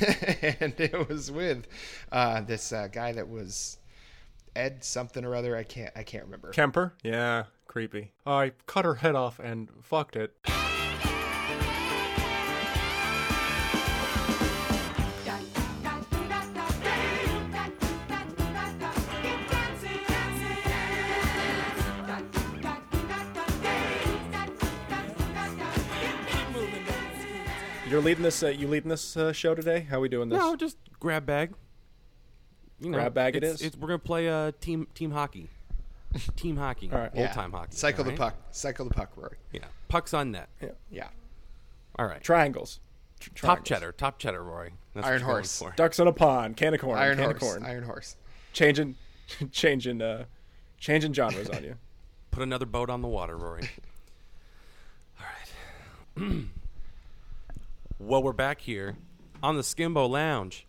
and it was with uh, this uh, guy that was Ed something or other. I can't I can't remember. Kemper? Yeah, creepy. I cut her head off and fucked it. You're leading this. Uh, you leading this uh, show today? How we doing this? No, just grab bag. You Grab bag it it's. It's, we're gonna play uh, team team hockey. team hockey. All right. Old time hockey. Cycle all the right? puck. Cycle the puck, Rory. Yeah. Pucks on net. Yeah. Yeah. All right. Triangles. Tr- Top cheddar. Top cheddar, Rory. That's Iron horse. Ducks on a pond. Can of corn. Iron can horse. of corn. Iron horse. Changing, changing, uh, changing genres on you. Put another boat on the water, Rory. All right. well, we're back here on the Skimbo Lounge.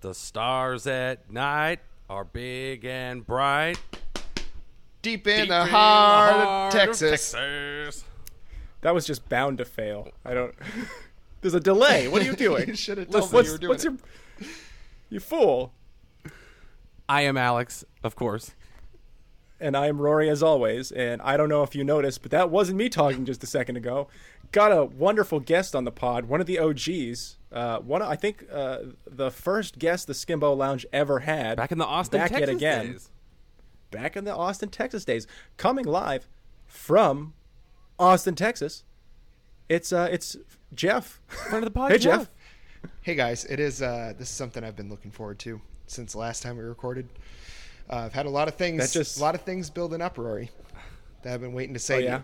The stars at night are big and bright. Deep in Deep the in heart, heart of Texas. Texas. That was just bound to fail. I don't. There's a delay. What are you doing? You should have told Listen, me what's, you were doing what's it. your? You fool. I am Alex, of course. And I am Rory as always. And I don't know if you noticed, but that wasn't me talking just a second ago. Got a wonderful guest on the pod. One of the OGs. Uh, one, I think, uh, the first guest the Skimbo Lounge ever had. Back in the Austin, Back yet Texas again. days. back in the Austin, Texas days, coming live from Austin, Texas. It's uh, it's Geoff. Friend of the pod, hey Geoff. Hey guys, it is. Uh, this is something I've been looking forward to since the last time we recorded. Uh, I've had a lot of things. That just- a lot of things building up, Rory. That I've been waiting to Oh say to yeah.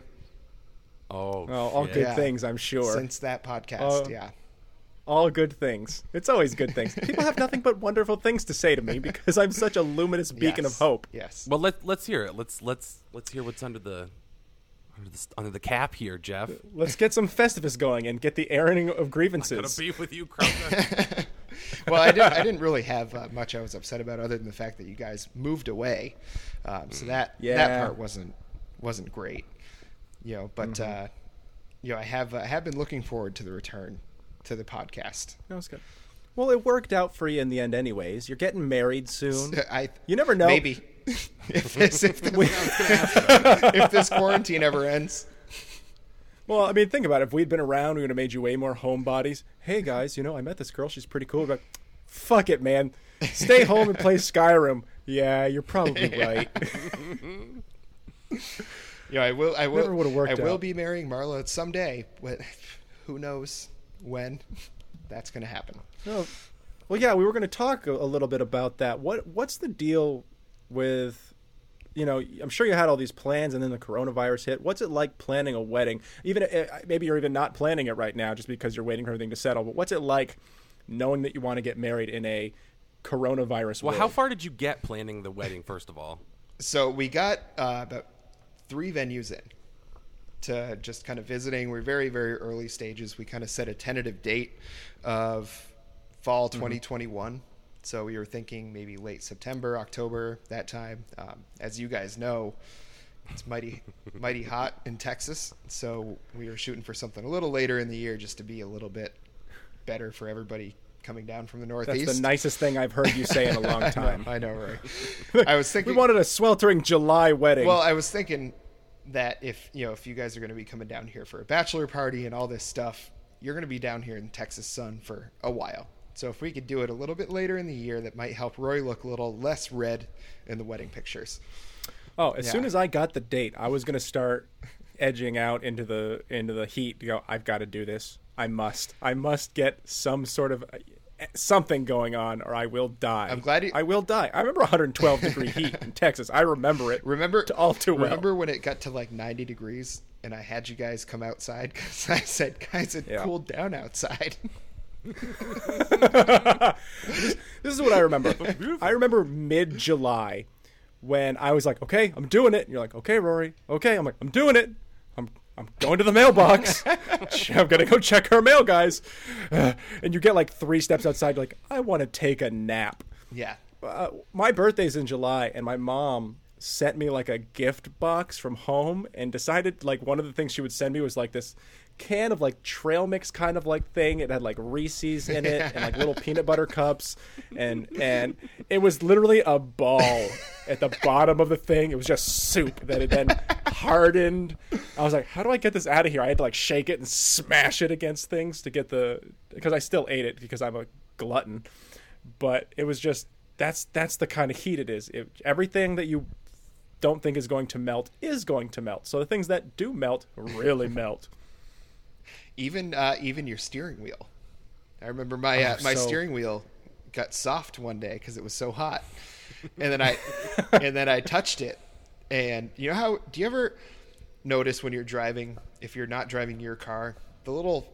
You Oh, all good Yeah. things, I'm sure. since that podcast. Oh. yeah. all good things. It's always good things. People have nothing but wonderful things to say to me because I'm such a luminous beacon Yes. of hope. Yes. Well, let let's hear it. Let's let's let's hear what's under the under the under the cap here, Geoff. Let's get some Festivus going and get the airing of Gonna grievances. be with you, Krauser. well, I didn't, I didn't really have uh, much I was upset about other than the fact that you guys moved away. Um, so that Yeah. that part wasn't wasn't great. You know, but Mm-hmm. uh, you know, I have I have been looking forward to the return to the podcast. That was good. Well, it worked out for you in the end, anyways. You're getting married soon. I You never know. maybe if this if, the- if this quarantine ever ends. Well, I mean, think about it. If we'd been around, we would have made you way more homebodies. Hey, guys, you know, I met this girl. She's pretty cool. But fuck it, man. Stay home and play Skyrim. Yeah, you're probably right. You know, I will. I will. Never would've worked I will out. be marrying Marla someday. But who knows when that's going to happen? Oh, well, yeah, we were going to talk a, a little bit about that. What What's the deal with, you know, I'm sure you had all these plans and then the coronavirus hit. What's it like planning a wedding? Even uh, maybe you're even not planning it right now just because you're waiting for everything to settle. But what's it like knowing that you want to get married in a coronavirus well, world? how far did you get planning the wedding? First of all, So we got uh, about three venues in to just kind of visiting. We're very, very early stages. We kind of set a tentative date of fall 2021. So we were thinking maybe late September, October, that time. Um, as you guys know, it's mighty, mighty hot in Texas. So we were shooting for something a little later in the year just to be a little bit better for everybody coming down from the Northeast. That's the nicest thing I've heard you say in a long time. I know, right? I was thinking we wanted a sweltering July wedding. well, I was thinking that if you know if you guys are going to be coming down here for a bachelor party and all this stuff, you're going to be down here in Texas sun for a while. So if we could do it a little bit later in the year, that might help Roy look a little less red in the wedding pictures. Oh, as soon as I got the date, I was going to start edging out into the into the heat to go. I've got to do this. I must. I must get some sort of something going on, or I will die. I'm glad you- I will die. I remember 112 degree heat in Texas. I remember it. Remember to all too well. Remember when it got to like 90 degrees and I had you guys come outside because I said, guys, it Yeah. cooled down outside. this, this is what I remember. I remember mid July when I was like, "Okay, I'm doing it." And you're like, "Okay, Rory. Okay." I'm like, "I'm doing it. I'm going to the mailbox. I'm gonna go check our mail, guys." Uh, and you get like three steps outside. You're like, "I want to take a nap." yeah. uh, my birthday's in July, and my mom sent me like a gift box from home, and decided like one of the things she would send me was like this can of like trail mix kind of like thing. It had like Reese's in it and like little peanut butter cups, and and it was literally a ball at the bottom of the thing. It was just soup that had then hardened. I was like, how do I get this out of here? I had to like shake it and smash it against things to get the because I still ate it because I'm a glutton, but it was just that's that's the kind of heat it is. It, everything that you don't think is going to melt is going to melt. So the things that do melt really melt. Even uh, even your steering wheel. I remember my uh, Oh, my so- steering wheel got soft one day because it was so hot, and then I and then I touched it, and you know how do you ever notice when you're driving if you're not driving your car the little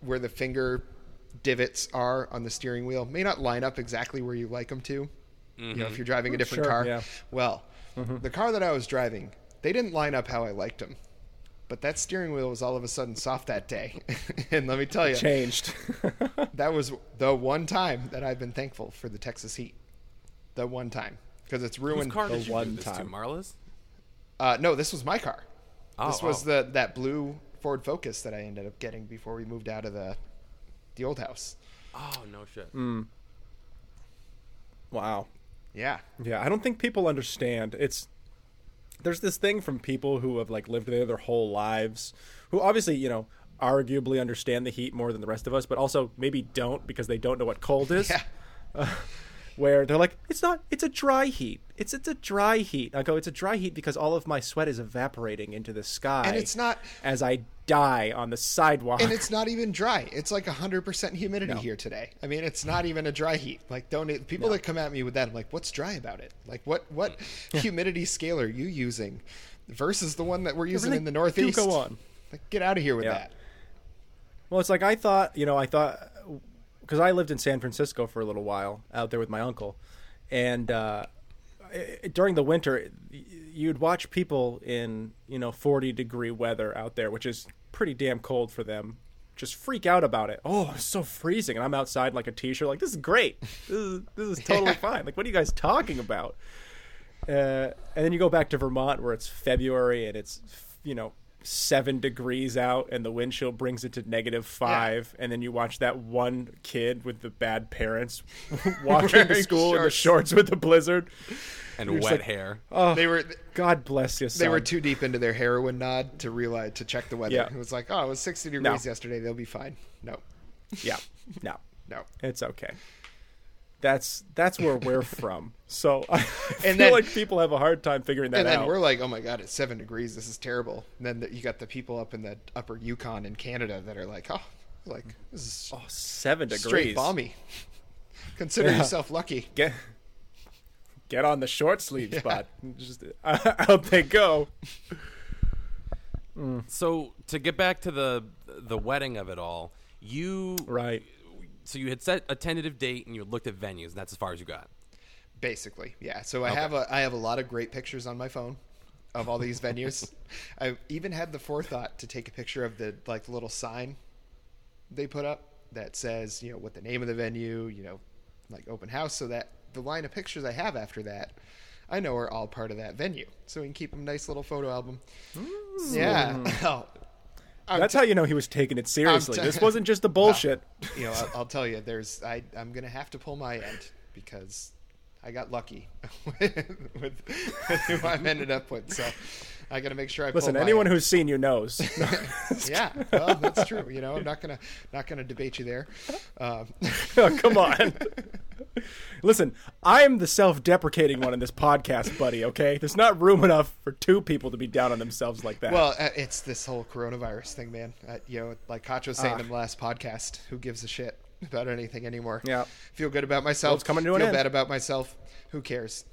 where the finger divots are on the steering wheel may not line up exactly where you like them to. You know, if you're driving a different Sure, car. yeah. Well, the car that I was driving, they didn't line up how I liked them. But that steering wheel was all of a sudden soft that day. and let me tell you, Changed. that was the one time that I've been thankful for the Texas heat. The one time. Because it's Whose ruined. car the did you one do this to? time. Marla's? Uh, no, this was my car. this Oh, was oh. the that blue Ford Focus that I ended up getting before we moved out of the the old house. Oh no shit. Mm. wow. Yeah. Yeah, I don't think people understand. It's there's this thing from people who have like lived there their whole lives, who obviously, you know, arguably understand the heat more than the rest of us, but also maybe don't because they don't know what cold is. Yeah. Uh, Where they're like, it's not, it's a dry heat. It's it's a dry heat. I go, it's a dry heat because all of my sweat is evaporating into the sky. And it's not as I die on the sidewalk. and it's not even dry. It's like 100% humidity No. here today. I mean, it's not even a dry heat. Like don't e, people that come at me with that, I'm like, "What's dry about it? Like what what humidity scale are you using versus the one that we're using really in the do Northeast?" go on. Like get out of here with Yeah. that. Well, it's like I thought, you know, I thought because I lived in San Francisco for a little while out there with my uncle, and uh, i- during the winter, you'd watch people in you know forty degree weather out there, which is pretty damn cold for them. Just freak out about it. Oh, it's so freezing, and I'm outside in, like a t-shirt, like this is great. This is this is totally fine. Like, what are you guys talking about? Uh, and then you go back to Vermont where it's February and it's you know seven degrees out and the wind chill brings it to negative five and then you watch that one kid with the bad parents walking to Wearing school in the shorts. shorts with the blizzard And You're wet like, hair. oh They were god bless you son. they were too deep into their heroin nod to realize to check the weather. Yeah. It was like, "Oh, it was 60 degrees No. yesterday. They'll be fine." No. yeah no No. it's okay that's that's where we're from so i feel And then- like people have a hard time figuring that out. and then out we're like, "Oh my god, it's 7 degrees. This is terrible." And then the, you got the people up in the upper Yukon in Canada that are like, "Oh, like this is oh seven degrees straight balmy." Consider Yeah. yourself lucky. get get on the short sleeves, bud. Just out they go. So to get back to the the wedding of it all, you Right. So you had set a tentative date and you looked at venues, and that's as far as you got. Basically, yeah. So I Okay. have a I have a lot of great pictures on my phone of all these venues. I even had the forethought to take a picture of the like the little sign they put up that says you know what the name of the venue, you know, like open house, so that the line of pictures I have after that, I know are all part of that venue, so we can keep a nice little photo album. Mm. Yeah. Mm. Oh, I'm That's how you know he was taking it seriously. t- this wasn't just the bullshit. you know, I'll, I'll tell you, there's I I'm gonna have to pull my end because I got lucky with, with who I've ended up with. So I got to make sure I Listen, anyone who's seen you knows. yeah, well, that's true. You know, I'm not gonna not gonna debate you there. Um, Oh, Come on. Listen, I'm the self-deprecating one in this podcast, buddy. Okay, there's not room enough for two people to be down on themselves like that. well, uh, it's this whole coronavirus thing, man. Uh, you know, like Koch was saying Ah. in the last podcast, who gives a shit about anything anymore? Yeah. Feel good about myself. it's coming to an Feel end. bad about myself. Who cares?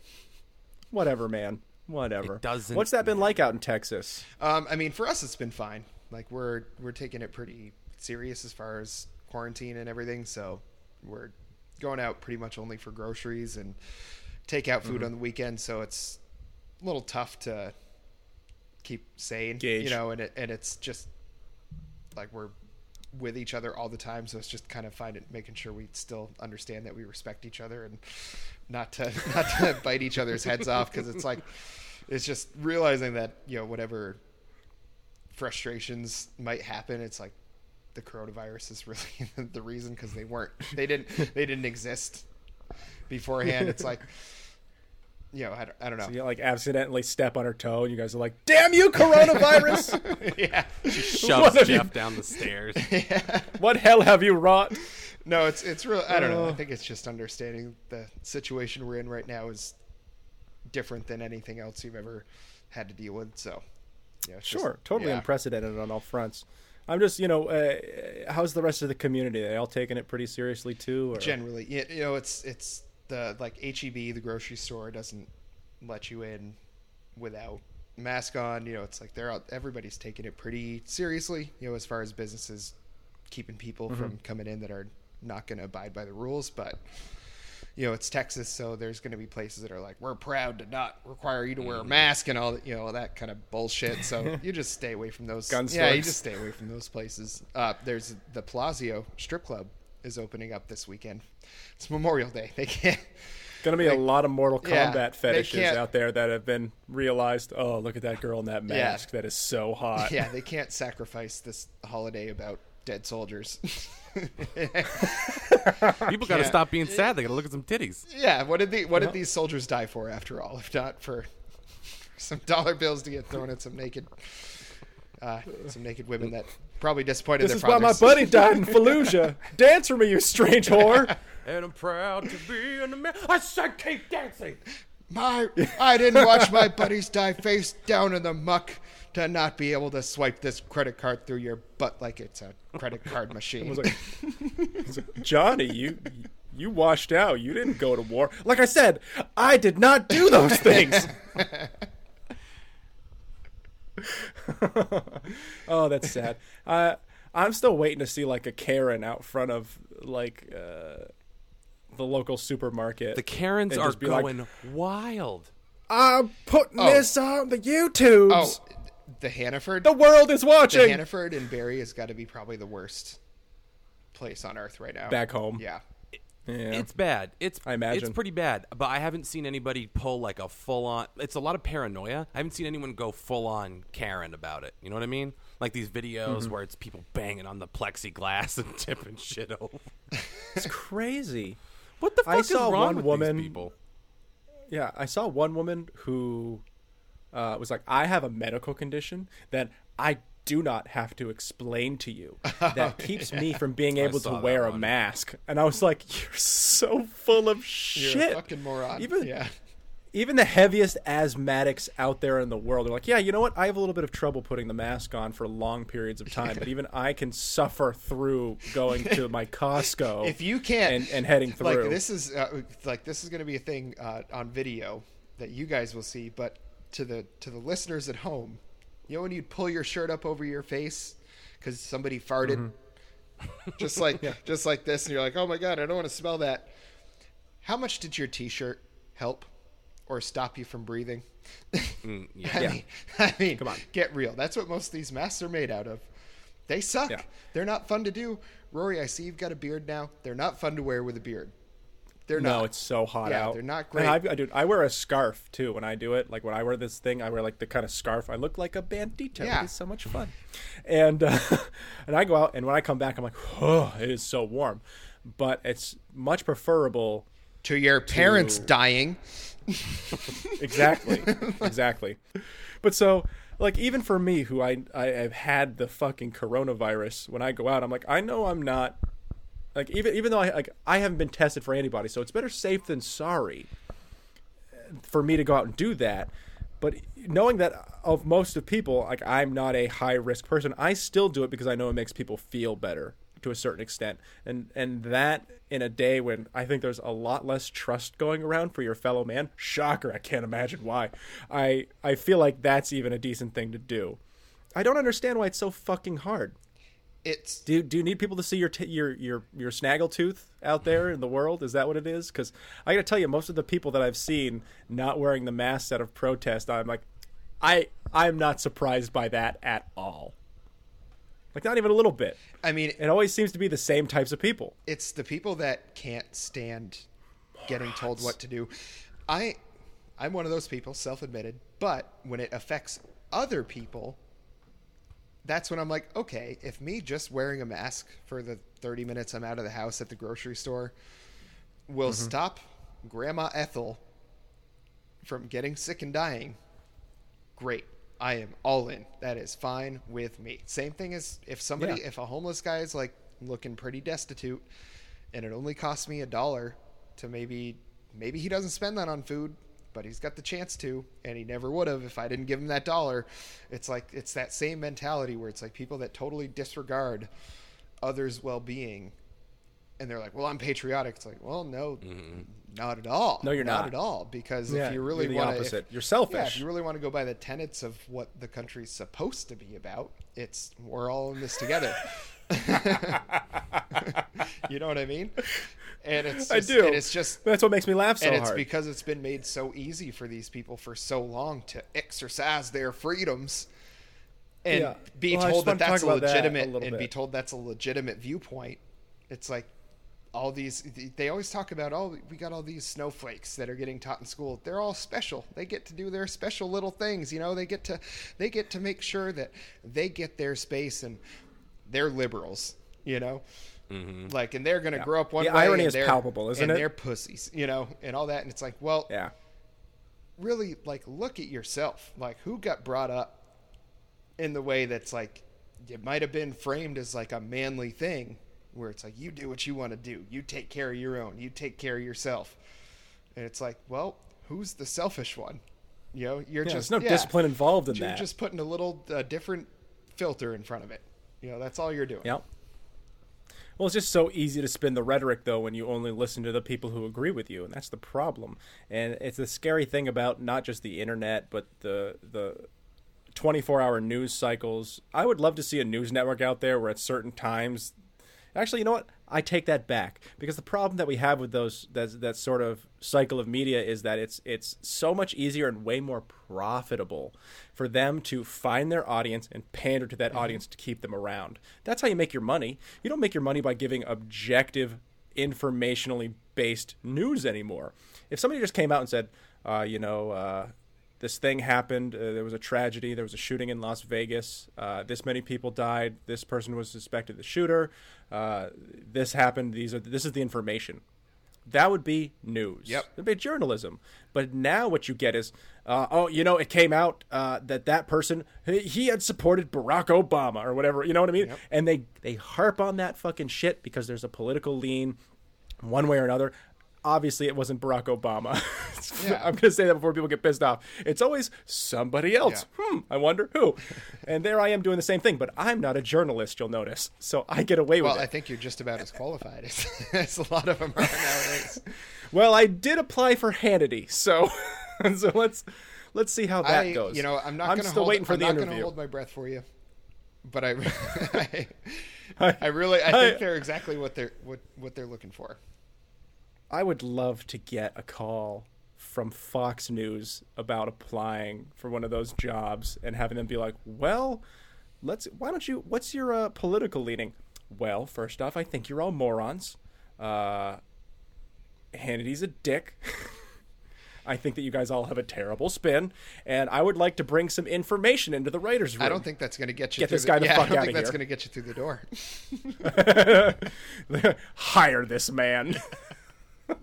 whatever, man. Whatever. It doesn't What's that been matter. like out in Texas? Um, I mean, for us, it's been fine. Like we're we're taking it pretty serious as far as quarantine and everything. So we're going out pretty much only for groceries and take out Mm-hmm. food on the weekend. So it's a little tough to keep sane, Gauge. you know. And it and it's just like we're with each other all the time. So it's just kind of finding making sure we still understand that we respect each other and not to not to bite each other's heads off because it's like it's just realizing that you know whatever frustrations might happen. It's like the coronavirus is really the reason because they weren't they didn't they didn't exist beforehand. It's like you know I don't, I don't know. You like accidentally step on her toe, and you guys are like, "Damn you, coronavirus! yeah. she Shoves What have you- Geoff down the stairs. yeah. what hell have you wrought?" No, it's it's real. I don't know. I Uh. think it's just understanding the situation we're in right now is different than anything else you've ever had to deal with. So, yeah, it's just- Sure, totally yeah. unprecedented on all fronts. I'm just, you know, uh, how's the rest of the community? They all taking it pretty seriously too? Or? Generally, you you know, it's it's the like HEB, the grocery store doesn't let you in without mask on. You know, it's like they're out. Everybody's taking it pretty seriously. You know, as far as businesses keeping people Mm-hmm. from coming in that are not going to abide by the rules, but. You know, it's Texas, so there's going to be places that are like, "We're proud to not require you to wear a mask" and all that, you know, all that kind of bullshit. So you just stay away from those. Gun yeah, you just stay away from those places. Uh, there's the Palazzo Strip Club is opening up this weekend. It's Memorial Day. They can't. Going to be a lot of Mortal yeah, Kombat they fetishes out there that have been realized. Oh, look at that girl in that Yeah. mask. That is so hot. Yeah, they can't sacrifice this holiday about dead soldiers. People got to stop being sad. They got to look at some titties. yeah, what did the what did these soldiers die for after all? If not for some dollar bills to get thrown at some naked, uh, some naked women that probably disappointed This their is why my buddy died in Fallujah. Dance for me, you strange whore. And I'm proud to be an American. I said keep dancing. My, I didn't watch my buddies die face down in the muck to not be able to swipe this credit card through your butt like it's a credit card machine. Was like, I was like, Johnny, you you washed out. You didn't go to war. Like I said, I did not do those things. oh, that's sad. Uh, I'm still waiting to see like a Karen out front of like uh, the local supermarket. The Karens are just be like, going wild. I'm putting Oh. this on the YouTubes. oh, the Hannaford. The world is watching. the watching. Hannaford and Barre has got to be probably the worst place on earth right now. Back home. Yeah. Yeah. It's bad. It's I imagine. it's pretty bad. But I haven't seen anybody pull like a full on. It's a lot of paranoia. I haven't seen anyone go full on Karen about it. You know what I mean? Like these videos Mm-hmm. where it's people banging on the plexiglass and tipping shit over. it's crazy. What the fuck I is saw wrong one with woman- these people? Yeah, I saw one woman who uh, was like, "I have a medical condition that I do not have to explain to you that keeps me from being able to wear a mask." And I was like, "You're so full of You're shit." a fucking moron. Even yeah. even the heaviest asthmatics out there in the world are like, "Yeah, you know what? I have a little bit of trouble putting the mask on for long periods of time, but even I can suffer through going to my Costco If you can't and, and heading through." like this is uh, like this is going to be a thing uh, on video that you guys will see but to the to the listeners at home you know when you'd pull your shirt up over your face because somebody farted? Mm-hmm. just like just like this and you're like oh my god i don't want to smell that. How much did your t-shirt help or stop you from breathing? Mm, yeah. I, mean, I mean Come on. get real. That's what most of these masks are made out of. They suck. Yeah. they're not fun to do. Rory i see you've got a beard now. They're not fun to wear with a beard they're no, not it's so hot Yeah, out. they're not great. I, I, dude, I wear a scarf too when I do it. Like when I wear this thing, I wear like the kind of scarf. I look like a bandito. Yeah. It's so much fun. And uh, and I go out, and when I come back, I'm like, oh, it is so warm. But it's much preferable. to your parents dying Exactly, exactly. But so, like, even for me, who I I have had the fucking coronavirus, when I go out, I'm like, I know I'm not. Like even even though I like I haven't been tested for antibodies, so it's better safe than sorry for me to go out and do that. But knowing that of most of people, like I'm not a high risk person, I still do it because I know it makes people feel better to a certain extent. And and that in a day when I think there's a lot less trust going around for your fellow man, shocker, I can't imagine why. I I feel like that's even a decent thing to do. I don't understand why it's so fucking hard. It's Do you, do you need people to see your t- your your your snaggletooth out there in the world? Is that what it is? Because I got to tell you, most of the people that I've seen not wearing the masks out of protest, I'm like, I I'm not surprised by that at all. Like not even a little bit. i mean It always seems to be the same types of people. it's the people that can't stand getting told what to do i i'm one of those people self-admitted but when it affects other people that's when I'm like, okay, if me just wearing a mask for the 30 minutes I'm out of the house at the grocery store will mm-hmm. stop Grandma Ethel from getting sick and dying, great. I am all in. That is fine with me. Same thing as if somebody, Yeah. if a homeless guy is like looking pretty destitute and it only costs me a dollar to maybe, maybe he doesn't spend that on food, but he's got the chance to, and he never would have if I didn't give him that dollar. It's like, it's that same mentality where it's like people that totally disregard others' well being and they're like, "Well, I'm patriotic." It's like, "Well, no, mm-hmm. not at all. No, you're not not. at all." Because Yeah, if you really you're the want to, opposite. if, You're Yeah, selfish. if you really want to go by the tenets of what the country's supposed to be about, it's we're all in this together. you know what I mean? And it's I do. And it's just That's what makes me laugh so and it's hard. because it's been made so easy for these people for so long to exercise their freedoms and Yeah. be Well, told that that's a about that a legitimate and be told that's a legitimate viewpoint. It's like all these they always talk about oh we got all these snowflakes that are getting taught in school they're all special they get to do their special little things you know they get to they get to make sure that they get their space and they're liberals you know like and they're gonna grow up one The way irony and is palpable, isn't and it? they're pussies you know and all that and it's like well yeah. really like look at yourself. Like who got brought up in the way that's like it might have been framed as like a manly thing where it's like you do what you want to do. You take care of your own. You take care of yourself. And it's like well who's the selfish one? You know you're Yeah, just there's no yeah, discipline involved in you're that. just putting a little uh, different filter in front of it. You know that's all you're doing. Yep. Well, it's just so easy to spin the rhetoric, though, when you only listen to the people who agree with you, and that's the problem. And it's the scary thing about not just the internet, but the the 24-hour news cycles. I would love to see a news network out there where at certain times, actually, you know what? I take that back because the problem that we have with those that that sort of cycle of media is that it's it's so much easier and way more profitable for them to find their audience and pander to that Mm-hmm. audience to keep them around. That's how you make your money. You don't make your money by giving objective, informationally based news anymore. If somebody just came out and said, uh, you know, uh, this thing happened. Uh, there was a tragedy. There was a shooting in Las Vegas. Uh, this many people died. This person was suspected the shooter. Uh, this happened. These are this is the information. That would be news. Yep. It'd be journalism. But now what you get is, uh, oh, you know, it came out uh, that that person he, he had supported Barack Obama or whatever. You know what I mean? Yep. And they they harp on that fucking shit because there's a political lean, one way or another. Obviously, it wasn't Barack Obama. Yeah. I'm going to say that before people get pissed off. It's always somebody else. Hmm, I wonder who. and there I am doing the same thing, but I'm not a journalist, you'll notice. So I get away well with it. Well, i think you're just about as qualified as, as a lot of them are nowadays Well, I did apply for Hannity, so so let's let's see how that I, goes. You know, I'm not I'm gonna still hold, waiting for I'm the interview. hold my breath for you, but I, I, I really, I think they're exactly what they're what what they're looking for. I would love to get a call from Fox News about applying for one of those jobs and having them be like, "Well, let's. Why don't you? What's your uh, political leaning?" Well, first off, I think you're all morons. Uh, Hannity's a dick. I think that you guys all have a terrible spin, and I would like to bring some information into the writers' room. I don't think that's going to get you. Get this guy the yeah, fuck I don't think that's going to get you through the door. hire this man.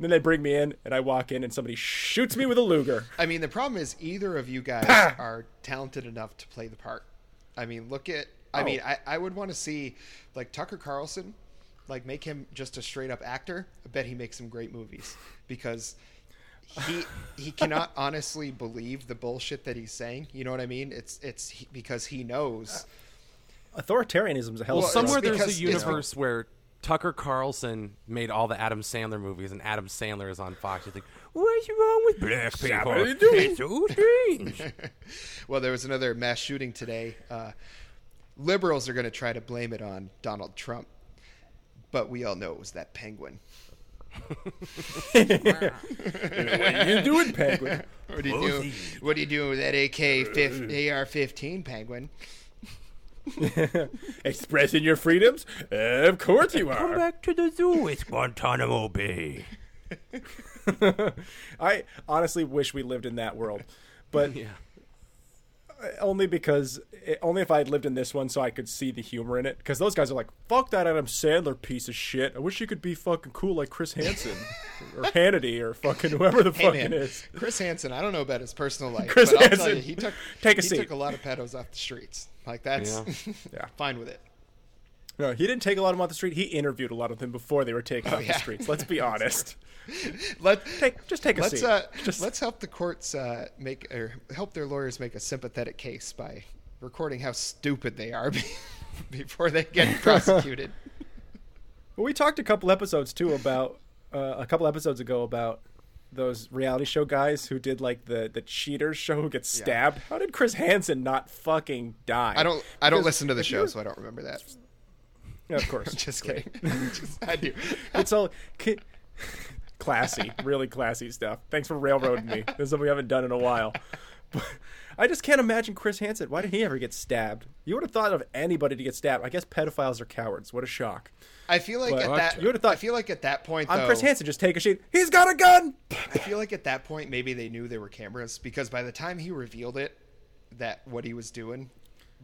then they bring me in, and I walk in, and somebody shoots me with a Luger. I mean, the problem is either of you guys are talented enough to play the part. I mean, look at. I Oh. mean, I, I would want to see like Tucker Carlson, like make him just a straight up actor. I bet he makes some great movies because he he cannot honestly believe the bullshit that he's saying. You know what I mean? It's it's he, because he knows. Authoritarianism is a hell Well, a somewhere there's a universe where Tucker Carlson made all the Adam Sandler movies, and Adam Sandler is on Fox. You think, what's wrong with black people? what are you doing?" It's so strange. Well, there was another mass shooting today. Uh, liberals are going to try to blame it on Donald Trump, but we all know it was that penguin. what are you doing, Penguin? What do you do? What do you do with that AK AR-15 penguin? Expressing your freedoms? Of course you are. Come back to the zoo. It's Guantanamo Bay. I honestly wish we lived in that world, but Yeah. Only because eh, only if I had lived in this one, so I could see the humor in it. Because those guys are like, "Fuck that Adam Sandler piece of shit." I wish he could be fucking cool like Chris Hansen or Hannity or fucking whoever the Hey fucking man, is. Chris Hansen. I don't know about his personal life, Chris but I'll tell Hansen, you, he took take a he seat. took a lot of pedos off the streets. Like that's Yeah. fine with it. No, he didn't take a lot of them off the street. He interviewed a lot of them before they were taken Oh, off yeah. the streets. Let's be honest. Let Take just take a let's seat. uh, Just- let's help the courts uh, make or help their lawyers make a sympathetic case by recording how stupid they are before they get prosecuted. Well, we talked a couple episodes too about uh, a couple episodes ago about those reality show guys who did like the the cheaters show who gets Yeah. stabbed. How did Chris Hansen not fucking die? I don't I don't listen to the show, so I don't remember that. Of course. Just kidding. Just- I do. It's all ki- classy, really classy stuff. Thanks for railroading me. This is something we haven't done in a while. But I just can't imagine Chris Hansen. Why did he ever get stabbed? You would have thought of anybody to get stabbed. I guess pedophiles are cowards. What a shock. I feel like But- at that You would've thought- I feel like at that point I'm Chris Hansen. Just take a sheet. He's got a gun. I feel like at that point maybe they knew there were cameras because by the time he revealed it that what he was doing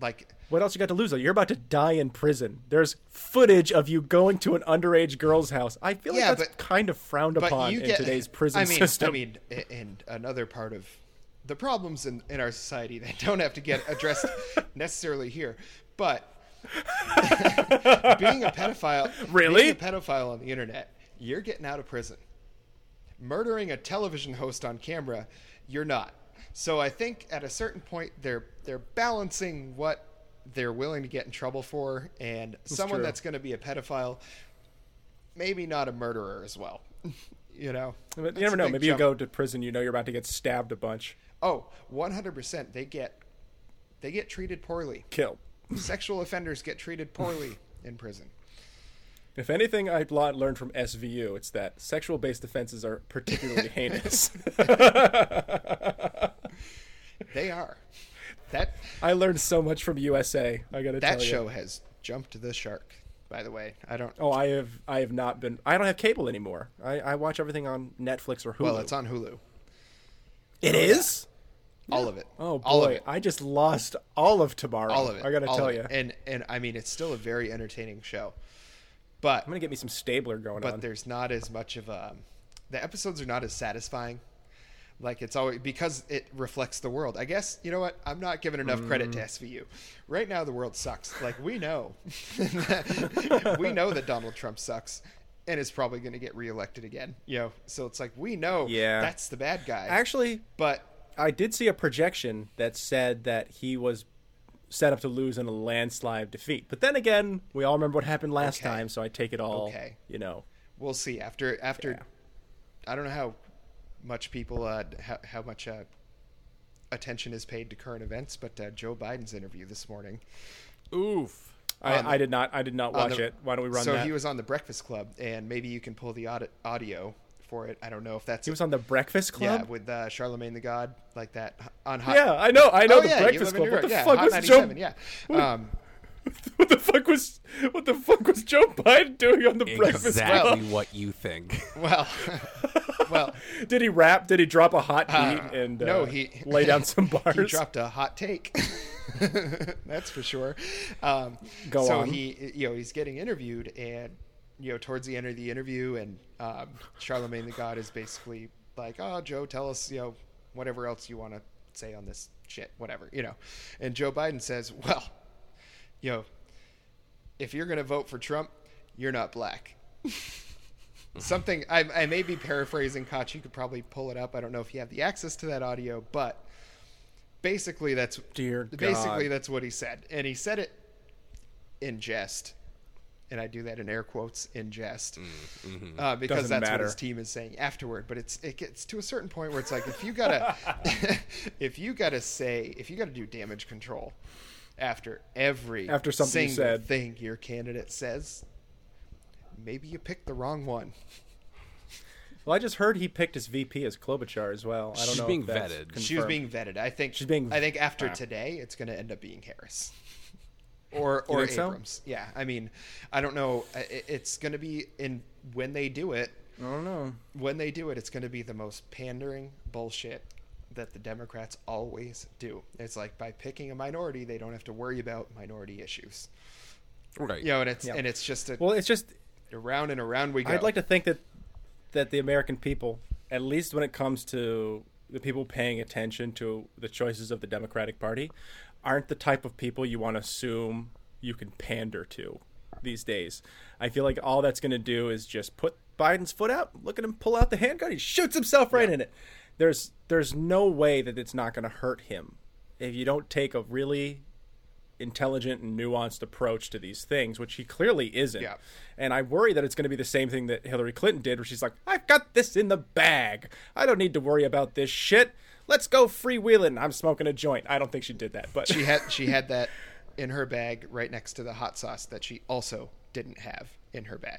like What else you got to lose? Though you're about to die in prison. There's footage of you going to an underage girl's house. I feel like Yeah, that's but- kind of frowned upon you in today's prison I mean, system. I mean, and another part of the problems in, in our society that don't have to get addressed necessarily here, but being a pedophile, Really? being a pedophile on the internet, you're getting out of prison. Murdering a television host on camera, you're not. So I think at a certain point they're they're balancing what they're willing to get in trouble for, and someone true. that's going to be a pedophile, maybe not a murderer as well. you know, But you never know. Maybe you go to prison. You know you're about to get stabbed a bunch, Oh, 100%. They get they get treated poorly. killed. Sexual offenders get treated poorly in prison. If anything I learned from SVU, it's that sexual-based offenses are particularly heinous. They are. That I learned so much from USA. I gotta that tell you. That show has jumped the shark. By the way, I don't. Oh, I have. I have not been. I don't have cable anymore. I, I watch everything on Netflix or Hulu. Well, it's on Hulu. It is. All of it. Oh boy, all of it. I just lost all of tomorrow. All of it. I gotta all tell you. And and I mean, it's still a very entertaining show, but I'm gonna get me some Stabler going but on. But there's not as much of a. The episodes are not as satisfying. Like it's always because it reflects the world. I guess you know what? I'm not giving enough credit to Mm. SVU. Right now, the world sucks. Like we know, we know that Donald Trump sucks, and is probably going to get reelected again. You know, so it's like we know Yeah. that's the bad guy. Actually, but I did see a projection that said that he was set up to lose in a landslide defeat. But then again, we all remember what happened last Okay. time, so I take it all. Okay. You know. we'll see after after. Yeah. I don't know how much people uh, how, how much uh, attention is paid to current events, but uh, Joe Biden's interview this morning. Oof. I, the- I did not. I did not watch the- it. Why don't we run so that? he was on the Breakfast Club, and maybe you can pull the audio for it. I don't know if that's He was on the Breakfast yeah Club. with uh, Charlemagne the God like that on Hot. Yeah, I know. I know oh, the yeah, Breakfast Club. What the York. fuck yeah, was Joe? Yeah. Um, What the fuck was? What the fuck was Joe Biden doing on the Breakfast Club? Exactly what you think. well, well, Did he rap? Did he drop a hot beat Uh, and no, uh, he lay down some bars? he dropped a hot take. That's for sure. Um, Go so on. he, you know, he's getting interviewed, and you know, towards the end of the interview, and um, Charlemagne the God is basically like, "Oh, Joe, tell us, you know, whatever else you want to say on this shit, whatever, you know." And Joe Biden says, "Well, know, if you're going to vote for Trump, you're not black." Something I, I may be paraphrasing, Koch. You could probably pull it up. I don't know if you have the access to that audio, but basically that's Dear basically God. that's what he said, and he said it in jest, and I do that in air quotes in jest, uh, because Doesn't that's matter. what his team is saying afterward. But it's it gets to a certain point where it's like if you gotta if you gotta say if you gotta do damage control after every After something you single said. thing your candidate says, maybe you picked the wrong one. Well, I just heard he picked his VP as Klobuchar as well. I don't She's know. being if that's vetted. She was being vetted. I think She's being- I think after Ah. today, it's going to end up being Harris, or or think so? Abrams. Yeah, I mean, I don't know. I- I- It's going to be in when they do it. I don't know. When they do it, it's going to be the most pandering bullshit that the Democrats always do. It's like by picking a minority, they don't have to worry about minority issues. Right. You know, and it's Yeah. and it's just a, Well, it's just around and around we go. I'd like to think that that the American people, at least when it comes to the people paying attention to the choices of the Democratic Party, aren't the type of people you want to assume you can pander to these days. I feel like all that's going to do is just put Biden's foot out. Look at him pull out the handgun. He shoots himself right in it. There's there's no way that it's not going to hurt him if you don't take a really intelligent and nuanced approach to these things, which he clearly isn't. Yeah. And I worry that it's going to be the same thing that Hillary Clinton did, where she's like, I've got this in the bag. I don't need to worry about this shit. Let's go freewheeling. I'm smoking a joint. I don't think she did that, but she had she had that in her bag right next to the hot sauce that she also didn't have in her bag.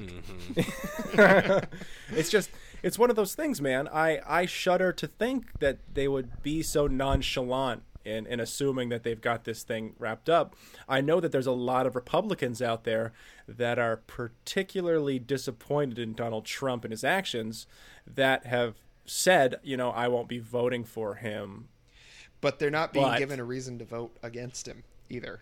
Mm-hmm. it's just it's one of those things, man. I I shudder to think that they would be so nonchalant in, in assuming that they've got this thing wrapped up. I know that there's a lot of Republicans out there that are particularly disappointed in Donald Trump and his actions that have said, you know, I won't be voting for him. But they're not being But- given a reason to vote against him either.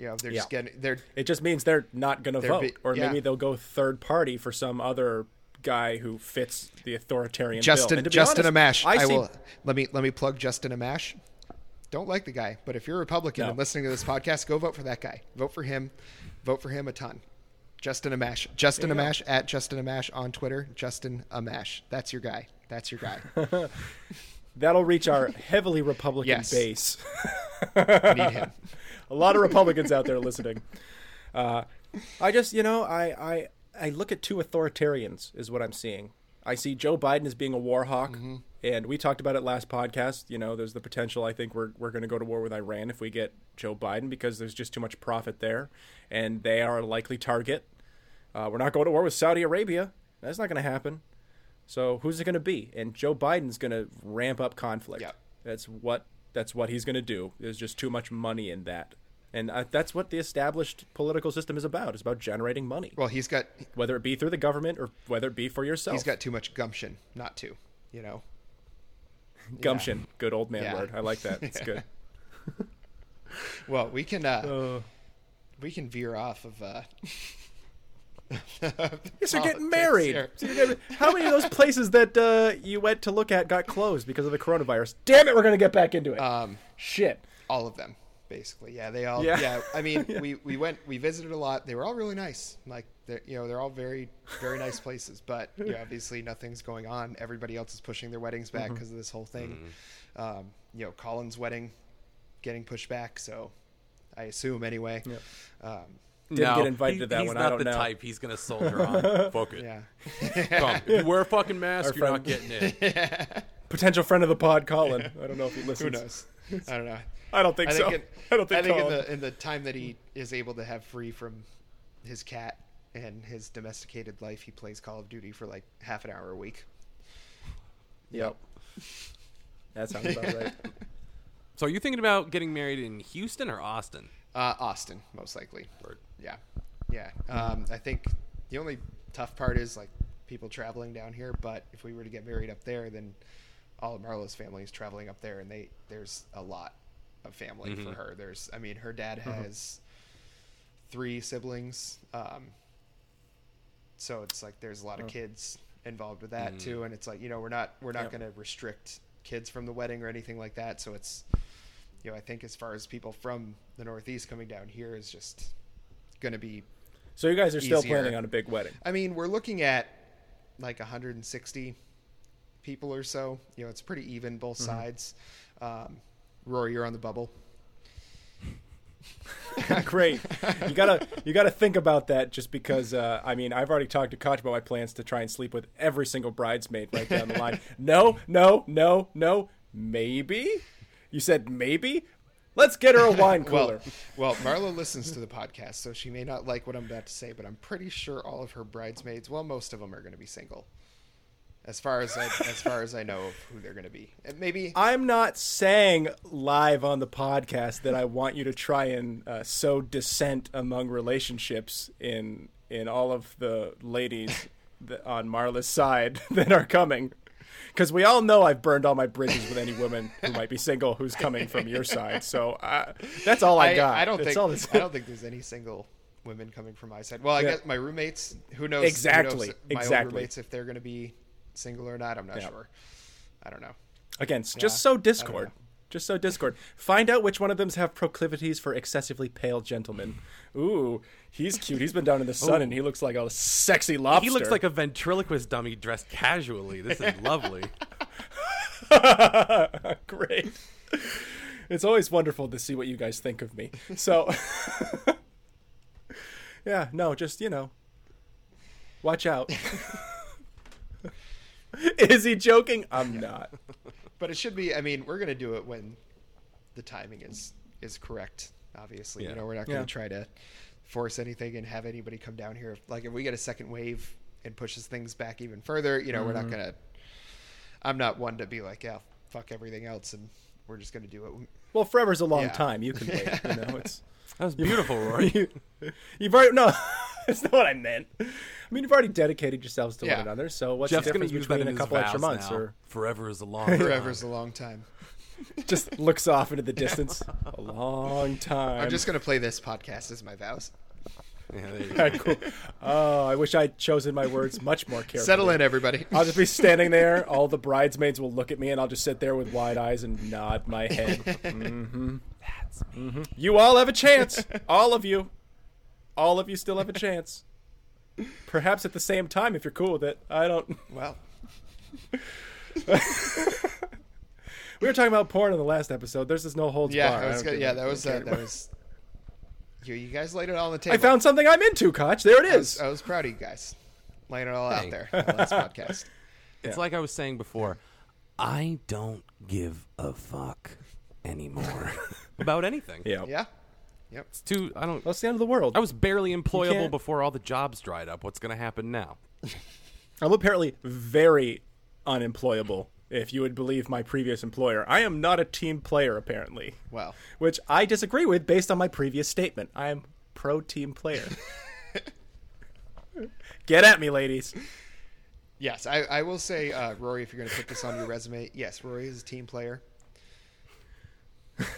You know, they're just getting they're It just means they're not going to vote, be- or yeah. maybe they'll go third party for some other guy who fits the authoritarian. Justin Justin honest, Amash. I, see- will let me let me plug Justin Amash. Don't like the guy, but if you're a Republican No. and listening to this podcast, go vote for that guy. Vote for him. Vote for him a ton. Justin Amash. Justin. Amash at Justin Amash on Twitter. Justin Amash. That's your guy. That's your guy. That'll reach our heavily Republican Yes. base. Need him. a lot of Republicans out there listening. Uh, I just, you know, I, I, I look at two authoritarians is what I'm seeing. I see Joe Biden as being a war hawk, Mm-hmm. and we talked about it last podcast. You know, there's the potential. I think we're we're going to go to war with Iran if we get Joe Biden because there's just too much profit there, and they are a likely target. Uh, we're not going to war with Saudi Arabia. That's not going to happen. So who's it going to be? And Joe Biden's going to ramp up conflict. Yep. That's what that's what he's going to do. There's just too much money in that, and uh, that's what the established political system is about. It's about generating money, Well, he's got whether it be through the government or whether it be for yourself. he's got too much gumption not to. You know. gumption. Good old man Yeah. word. I like that. It's Yeah. good. Well, we can uh, Uh, we can veer off of. Yes, you're getting married. So getting- how many of those places that uh, you went to look at got closed because of the coronavirus? Damn it, we're gonna get back into it. Um, Shit. all of them basically yeah they all Yeah. yeah, i mean we we went we visited a lot they were all really nice like you know they're all very very nice places but you know obviously nothing's going on everybody else is pushing their weddings back because of this whole thing um, you know colin's wedding getting pushed back so i assume anyway Yep. um, Didn't no, get invited he- to that he's one, I not don't the know. type. He's gonna soldier on. Fuck it. yeah Come, if you wear a fucking mask, Our you're not friend- getting in. Potential friend of the pod, Colin. I don't know if he listens. who knows i don't know I don't think, I so. in, I don't think, I think in the in the time that he is able to have free from his cat and his domesticated life, he plays Call of Duty for like half an hour a week. Yep. That sounds about right. So, are you thinking about getting married in Houston or Austin? Uh, Austin, most likely. Word. Yeah, yeah. Um, I think the only tough part is like people traveling down here. But if we were to get married up there, then all of Marlo's family is traveling up there, and they there's a lot of family for her. There's, I mean, her dad has three siblings, um, so it's like there's a lot of kids involved with that too. And it's like you know we're not we're not Yep. going to restrict kids from the wedding or anything like that. So it's you know I think as far as people from the Northeast coming down here is just going to be So you guys are still planning on a big wedding. I mean, we're looking at like 160 people or so. You know, it's pretty even both sides. Um, Rory, you're on the bubble. Great. You gotta you gotta think about that just because uh, I mean I've already talked to Koch about my plans to try and sleep with every single bridesmaid right down the line. No, no, no, no. Maybe. You said maybe? Let's get her a wine cooler. Well, well, Marlo listens to the podcast, so she may not like what I'm about to say, but I'm pretty sure all of her bridesmaids, well, most of them are going to be single. As far as I, as far as I know of who they're going to be, and maybe I'm not saying live on the podcast that I want you to try and uh, sow dissent among relationships in in all of the ladies on Marla's side that are coming. Because we all know I've burned all my bridges with any woman who might be single who's coming from your side. So uh, that's all I, got. I don't That's think I don't think there's any single women coming from my side. Well, I Yeah. guess my roommates. Who knows? who Exactly, knows my exactly. roommates if they're going to be single or not. I'm not Yeah. sure. I don't know. Again, Yeah, just so Discord. Just so Discord. Find out which one of them have proclivities for excessively pale gentlemen. Ooh, he's cute. He's been down in the sun oh. and he looks like a sexy lobster. He looks like a ventriloquist dummy dressed casually. This is lovely. Great. It's always wonderful to see what you guys think of me. So, yeah, no, just, you know, watch out. Is he joking? I'm not. But it should be. I mean, we're going to do it when the timing is is correct. Obviously, Yeah. you know, we're not going to Yeah. try to force anything and have anybody come down here. Like if we get a second wave and pushes things back even further, you know, we're Mm-hmm. not going to. I'm not one to be like, yeah, fuck everything else, and we're just going to do it. Well, forever's a long Yeah. time. You can wait. You know, it's. That was beautiful, Rory. you, you've already no, that's not what I meant. I mean, you've already dedicated yourselves to Yeah. one another. So what's Geoff's the gonna difference use that between in a his couple extra vows months, now. or Forever is a long time. Forever is a long time. just looks off into the distance? a long time. I'm just going to play this podcast as my vows. Yeah, there you go. Okay, cool. Oh, I wish I'd chosen my words much more carefully. Settle in, everybody. I'll just be standing there. All the bridesmaids will look at me, and I'll just sit there with wide eyes and nod my head. hmm That's me. You all have a chance. All of you. All of you still have a chance. Perhaps at the same time, if you're cool with it. I don't. Well, We were talking about porn in the last episode. There's this no holds yeah, bar. was don't good. Yeah, that was uh, that was. You, you guys laid it all on the table. I found something I'm into, Koch. There it is. I was. I was proud of you guys, laying it all out there on the last podcast. It's Yeah. like I was saying before. I don't give a fuck anymore about anything. Yeah. Yeah, yep. It's too. I don't. It's the end of the world. I was barely employable before all the jobs dried up. What's going to happen now? I'm apparently very unemployable, if you would believe my previous employer. I am not a team player, apparently, Well, which I disagree with based on my previous statement. I am pro team player. Get at me, ladies. yes, I, I will say, uh, Rory, if you're going to put this on your resume, yes, Rory is a team player.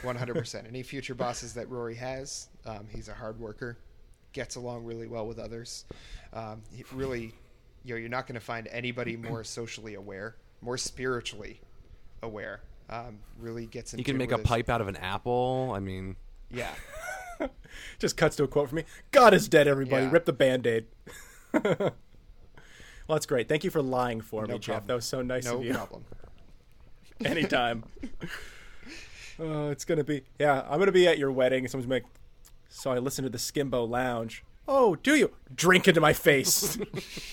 100%. Any future bosses that Rory has, um, he's a hard worker, gets along really well with others. Um, he really, you know, you're not going to find anybody more socially aware, more spiritually aware. Um, really gets into the You can make a pipe out of an apple. I mean, Yeah. Just cuts to a quote from me. God is dead, everybody. Yeah. Rip the band aid. well, that's great. Thank you for lying for No me, Geoff. That was so nice No of you. No problem. Anytime. Oh, it's gonna be yeah. I'm gonna be at your wedding. Someone's gonna be like, so I listened to the Skimbo Lounge. Oh, do you drink into my face?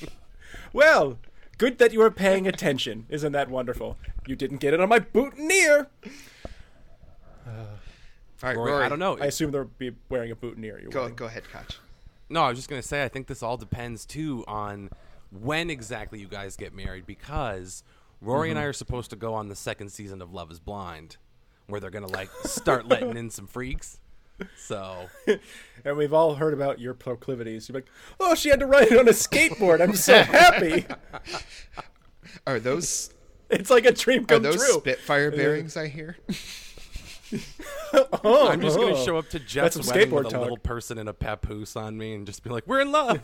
well, good that you were paying attention. Isn't that wonderful? You didn't get it on my boutonniere. Uh, all right, Rory, Rory, I don't know. I assume they'll be wearing a boutonniere. Go, wedding. go ahead, Koch. No, I was just gonna say. I think this all depends too on when exactly you guys get married, because Rory and mm-hmm. I are supposed to go on the second season of Love Is Blind, where they're gonna like start letting in some freaks. So And we've all heard about your proclivities. You're like, oh, she had to ride it on a skateboard. I'm so happy. Are those It's like a dream are come those true. Spitfire bearings I hear? oh, I'm just gonna oh. oh. show up to Geoff's wedding skateboard with a talk. little person in a papoose on me and just be like, "We're in love."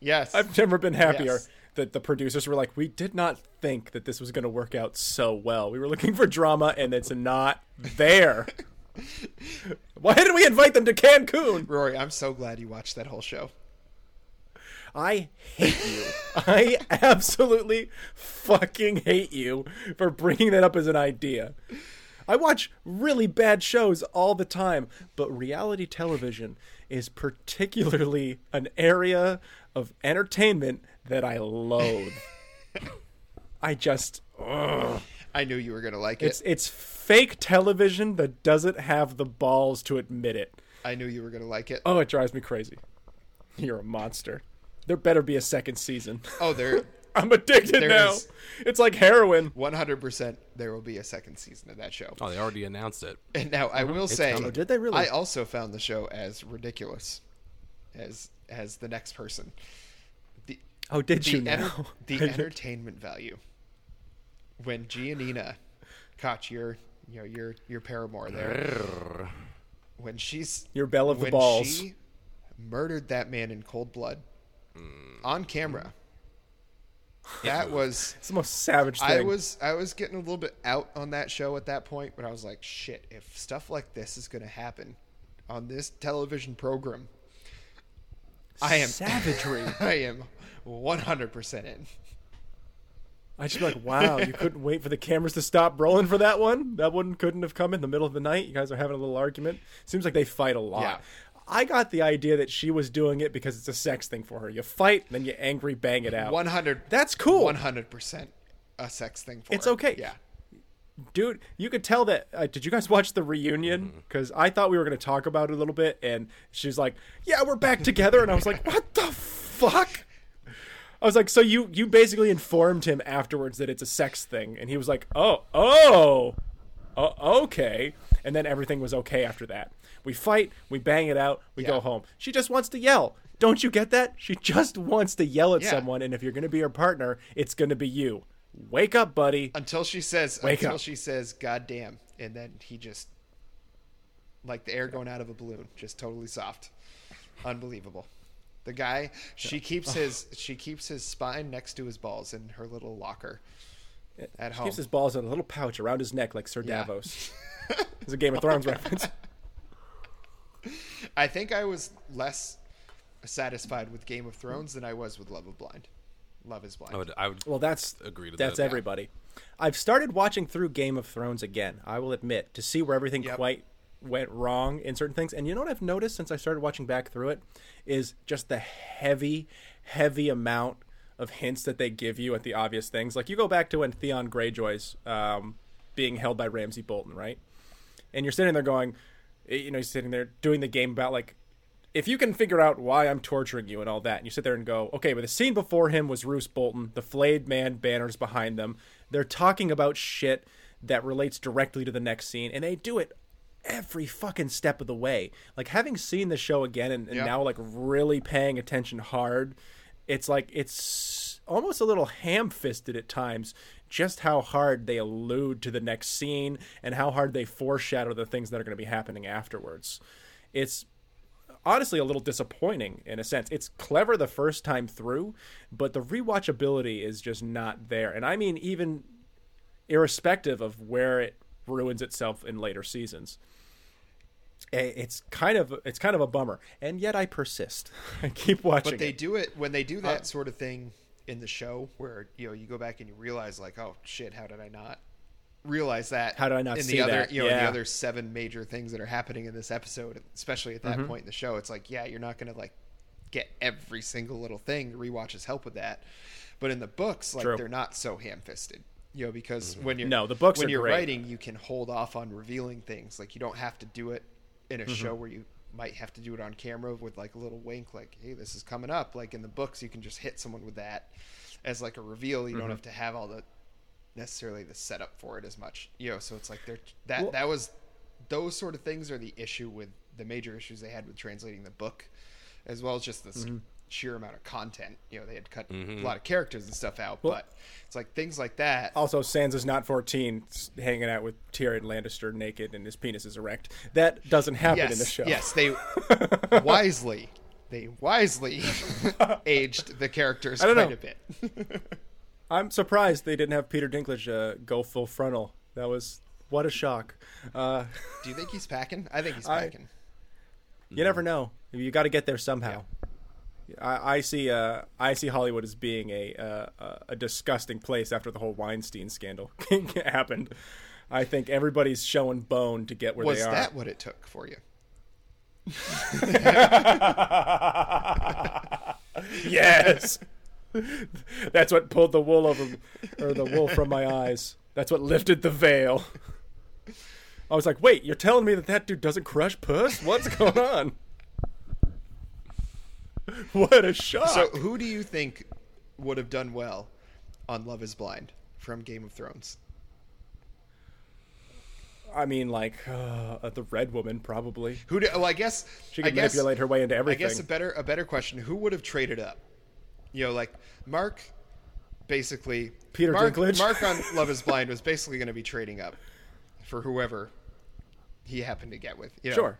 Yes. I've never been happier Yes. That the producers were like, we did not think that this was going to work out so well. We were looking for drama, and it's not there. Why did we invite them to Cancun? Rory, I'm so glad you watched that whole show. I hate you. I absolutely fucking hate you for bringing that up as an idea. I watch really bad shows all the time, but reality television is particularly an area of entertainment that I loathe. I just ugh. I knew you were gonna like it's it. it's fake television that doesn't have the balls to admit it. I knew you were gonna like it. Oh, it drives me crazy. You're a monster. There better be a second season. Oh, there, I'm addicted There now. is- It's like heroin. 100%. There will be a second season of that show. Oh, they already announced it. And now I mm-hmm. will say, coming. Oh, did they really? I also found the show as ridiculous as as the next person. The Oh, did the, you enter- now? the entertainment value when Giannina caught your you know your your paramour there when she's Your belle of the when balls. she murdered that man in cold blood mm. on camera. Mm. That was It's the most savage thing. I was I was getting a little bit out on that show at that point, but I was like, shit, if stuff like this is going to happen on this television program, I am savagery. I am 100% in. I just be like, wow, you couldn't wait for the cameras to stop rolling for that one. That one couldn't have come in the middle of the night. You guys are having a little argument. Seems like they fight a lot. Yeah. I got the idea that she was doing it because it's a sex thing for her. You fight, then you angry bang it out. 100 That's cool. 100% a sex thing for her. It's her. okay. Yeah. Dude, you could tell that. Uh, did you guys watch the reunion? Because I thought we were going to talk about it a little bit, and she's like, "Yeah, we're back together," and I was like, "What the fuck?" I was like, "So you you basically informed him afterwards that it's a sex thing," and he was like, "Oh, oh, oh okay," and then everything was okay after that. We fight, we bang it out, we go home. She just wants to yell. Don't you get that? She just wants to yell at Yeah. someone, and if you're going to be her partner, it's going to be you. Wake up, buddy. Until she says Wake until up. she says god damn and then he just like the air going out of a balloon, just totally soft. Unbelievable. The guy, she keeps his she keeps his spine next to his balls in her little locker at He home. keeps his balls in a little pouch around his neck like Sir Yeah. Davos. It's a Game of Thrones reference. I think I was less satisfied with Game of Thrones than I was with Love of Blind. Love is blind. I would, I would Well, that's agree to that's that. everybody. I've started watching through Game of Thrones again. I will admit to see where everything Yep. quite went wrong in certain things. And you know what I've noticed since I started watching back through it is just the heavy, heavy amount of hints that they give you at the obvious things. Like you go back to when Theon Greyjoy's um, being held by Ramsay Bolton, right? and you're sitting there going, you know, you're sitting there doing the game about like, if you can figure out why I'm torturing you and all that, and you sit there and go, okay, but the scene before him was Roose Bolton, the flayed man banners behind them. They're talking about shit that relates directly to the next scene, and they do it every fucking step of the way. Like having seen the show again and, and Yeah. now like really paying attention hard, it's like it's almost a little ham-fisted at times just how hard they allude to the next scene and how hard they foreshadow the things that are going to be happening afterwards. It's honestly a little disappointing in a sense. It's clever the first time through, but the rewatchability is just not there. And I mean even irrespective of where it ruins itself in later seasons. Eh, It's kind of it's kind of a bummer, and yet I persist. I keep watching. But they it. do it when they do that sort of thing in the show, where you know you go back and you realize like, oh shit, how did I not realize that? How did I not in see the other that? you know in Yeah. the other seven major things that are happening in this episode, especially at that Mm-hmm. point in the show? It's like, yeah, you're not gonna like get every single little thing. Rewatches help with that, but in the books, like True. they're not so ham-fisted. You know, because when you're Mm-hmm. No, the books when you're great. writing, you can hold off on revealing things. Like you don't have to do it in a Mm-hmm. show where you might have to do it on camera with like a little wink, like, "Hey, this is coming up." Like in the books, you can just hit someone with that as like a reveal. You Mm-hmm. don't have to have all the necessarily the setup for it as much. You know, so it's like they're that Well- that was those sort of things are the issue with the major issues they had with translating the book, as well as just the Mm-hmm. sheer amount of content. You know, they had cut a lot of characters and stuff out, Well- but it's like things like that. Also, Sansa's not fourteen, hanging out with Tyrion Lannister naked and his penis is erect. That doesn't happen yes, in the show. Yes, they wisely they wisely aged the characters quite know. a bit. I'm surprised they didn't have Peter Dinklage uh, go full frontal. That was what a shock. Uh, Do you think he's packing? I think he's I- packing. you never know. You got to get there somehow. I, I see. Uh, I see Hollywood as being a uh, a- a disgusting place after the whole Weinstein scandal happened. I think everybody's showing bone to get where Was they are. Was that what it took for you? yes. That's what pulled the wool over, or the wool from my eyes. That's what lifted the veil. I was like, wait, you're telling me that that dude doesn't crush puss? What's going on? What a shock! So, who do you think would have done well on Love Is Blind from Game of Thrones? I mean, like uh, the red woman probably. Who? Do, well, I guess She I can guess, manipulate her way into everything. I guess a better a better question: Who would have traded up? You know, like Mark basically Peter Mark, Dinklage? Mark on Love Is Blind was basically going to be trading up for whoever he happened to get with. You know, Sure.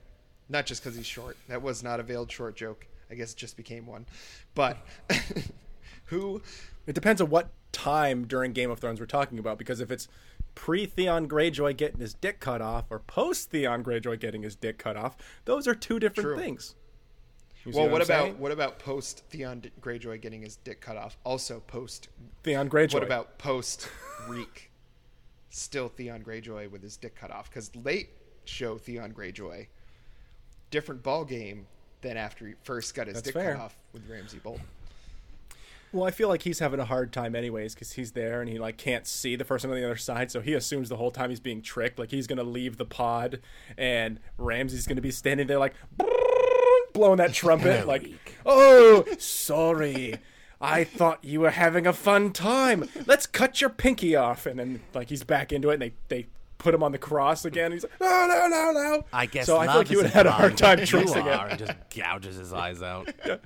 Not just because he's short. That was not a veiled short joke. I guess it just became one. But who? It depends on what time during Game of Thrones we're talking about, because if it's pre Theon Greyjoy getting his dick cut off or post Theon Greyjoy getting his dick cut off, those are two different True. things. Well, what I'm about saying? what about post Theon Greyjoy getting his dick cut off? Also post. Theon Greyjoy? What about post Reek? Still Theon Greyjoy with his dick cut off because late show Theon Greyjoy, different ball game than after he first got his That's dick fair. cut off with Ramsay Bolton. Well, I feel like he's having a hard time anyways because he's there and he like can't see the person on the other side, so he assumes the whole time he's being tricked. Like he's gonna leave the pod, and Ramsay's gonna be standing there like blowing that trumpet, like, "Oh, sorry, I thought you were having a fun time. Let's cut your pinky off." And then like he's back into it, and they they put him on the cross again. He's like, "No, no, no, no." I guess so. I feel like he would have had a hard time trusting you it. and just gouges his eyes out.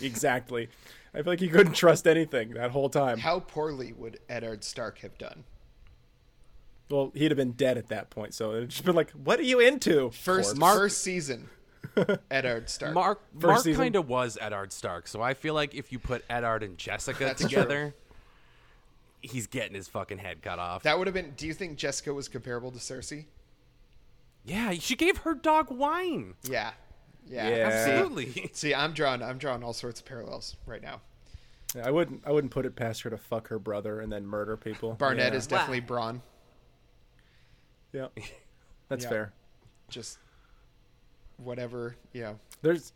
Exactly. I feel like he couldn't trust anything that whole time. How poorly would Eddard Stark have done? Well, he'd have been dead at that point, so it'd just been like, "What are you into?" First, Corpse? first season, Eddard Stark. Mark First Mark kind of was Eddard Stark, so I feel like if you put Eddard and Jessica That's together, he's getting his fucking head cut off. that would have been. Do you think Jessica was comparable to Cersei? yeah, she gave her dog wine. Yeah, yeah, Yeah. Absolutely. See, I'm drawing. I'm drawing all sorts of parallels right now. I wouldn't. I wouldn't put it past her to fuck her brother and then murder people. Barnett yeah. is definitely Braun. Yeah, that's Yeah. fair. Just whatever, Yeah. There's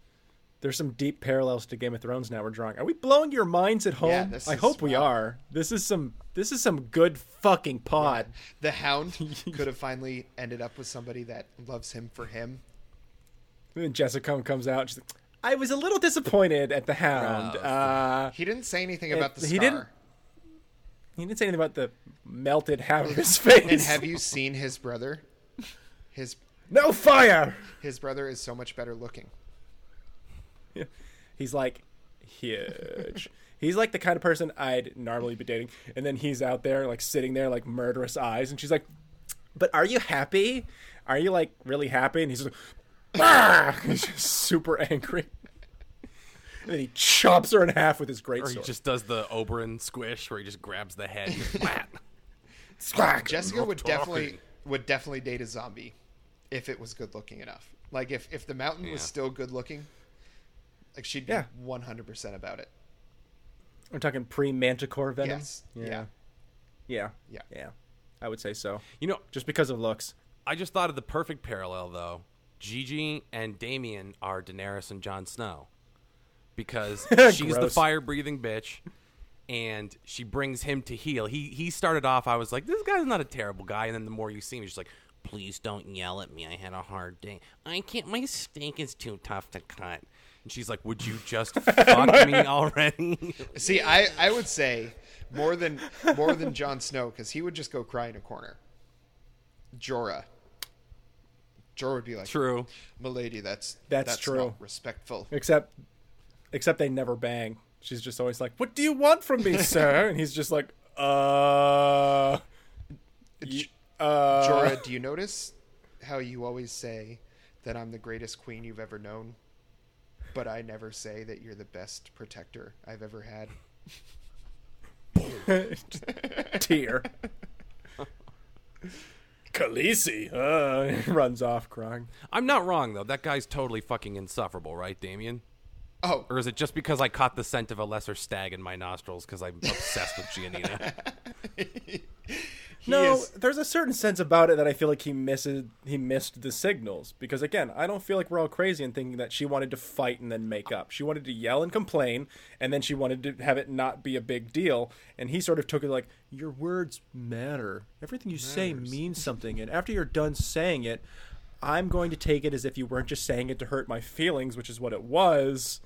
there's some deep parallels to Game of Thrones now we're drawing. Are we blowing your minds at home? Yeah, I hope we are. This is some this is some good fucking pod. The Hound could have finally ended up with somebody that loves him for him. And then Jessica comes out. She's like, I was a little disappointed at the Hound. Gross. Uh, He didn't say anything about the he didn't- he didn't say anything about the melted half of his face. And have you seen his brother? His no fire? his brother is so much better looking. Yeah. He's like huge. he's like the kind of person I'd normally be dating, and then he's out there like sitting there like murderous eyes, and she's like, "But are you happy? Are you like really happy?" And he's just like, he's just super angry. And then he chops her in half with his great sword. Or he just does the Oberyn squish where he just grabs the head and flat. Smack! Jessica would talking. definitely would definitely date a zombie if it was good looking enough. Like if if the mountain was still good looking, like she'd be one hundred percent about it. We're talking pre Manticore venom. Yes. Yeah. Yeah. Yeah. Yeah. Yeah. I would say so. You know, Just because of looks. I just thought of the perfect parallel though. Gigi and Damian are Daenerys and Jon Snow. Because she's the fire breathing bitch and she brings him to heal. He he started off I was like, This guy's not a terrible guy, and then the more you see him, he's just like, Please don't yell at me. I had a hard day. I can't my steak is too tough to cut. And she's like, Would you just fuck me already? See, I I would say more than more than Jon Snow because he would just go cry in a corner. Jorah. Jorah would be like, True. "Milady, that's That's true. not respectful." Except except they never bang. She's just always like, "What do you want from me, sir?" And he's just like, "Uh, y- uh." Jorah, do you notice how you always say that I'm the greatest queen you've ever known, but I never say that you're the best protector I've ever had? tear. Khaleesi, uh, runs off crying. I'm not wrong though. That guy's totally fucking insufferable, right, Damian? Oh, Or is it just because I caught the scent of a lesser stag in my nostrils because I'm obsessed with Giannina? no, is- there's a certain sense about it that I feel like he misses. He missed the signals because again, I don't feel like we're all crazy in thinking that she wanted to fight and then make up. She wanted to yell and complain, and then she wanted to have it not be a big deal. And he sort of took it like, "Your words matter. Everything you say means something." And after you're done saying it, I'm going to take it as if you weren't just saying it to hurt my feelings, which is what it was.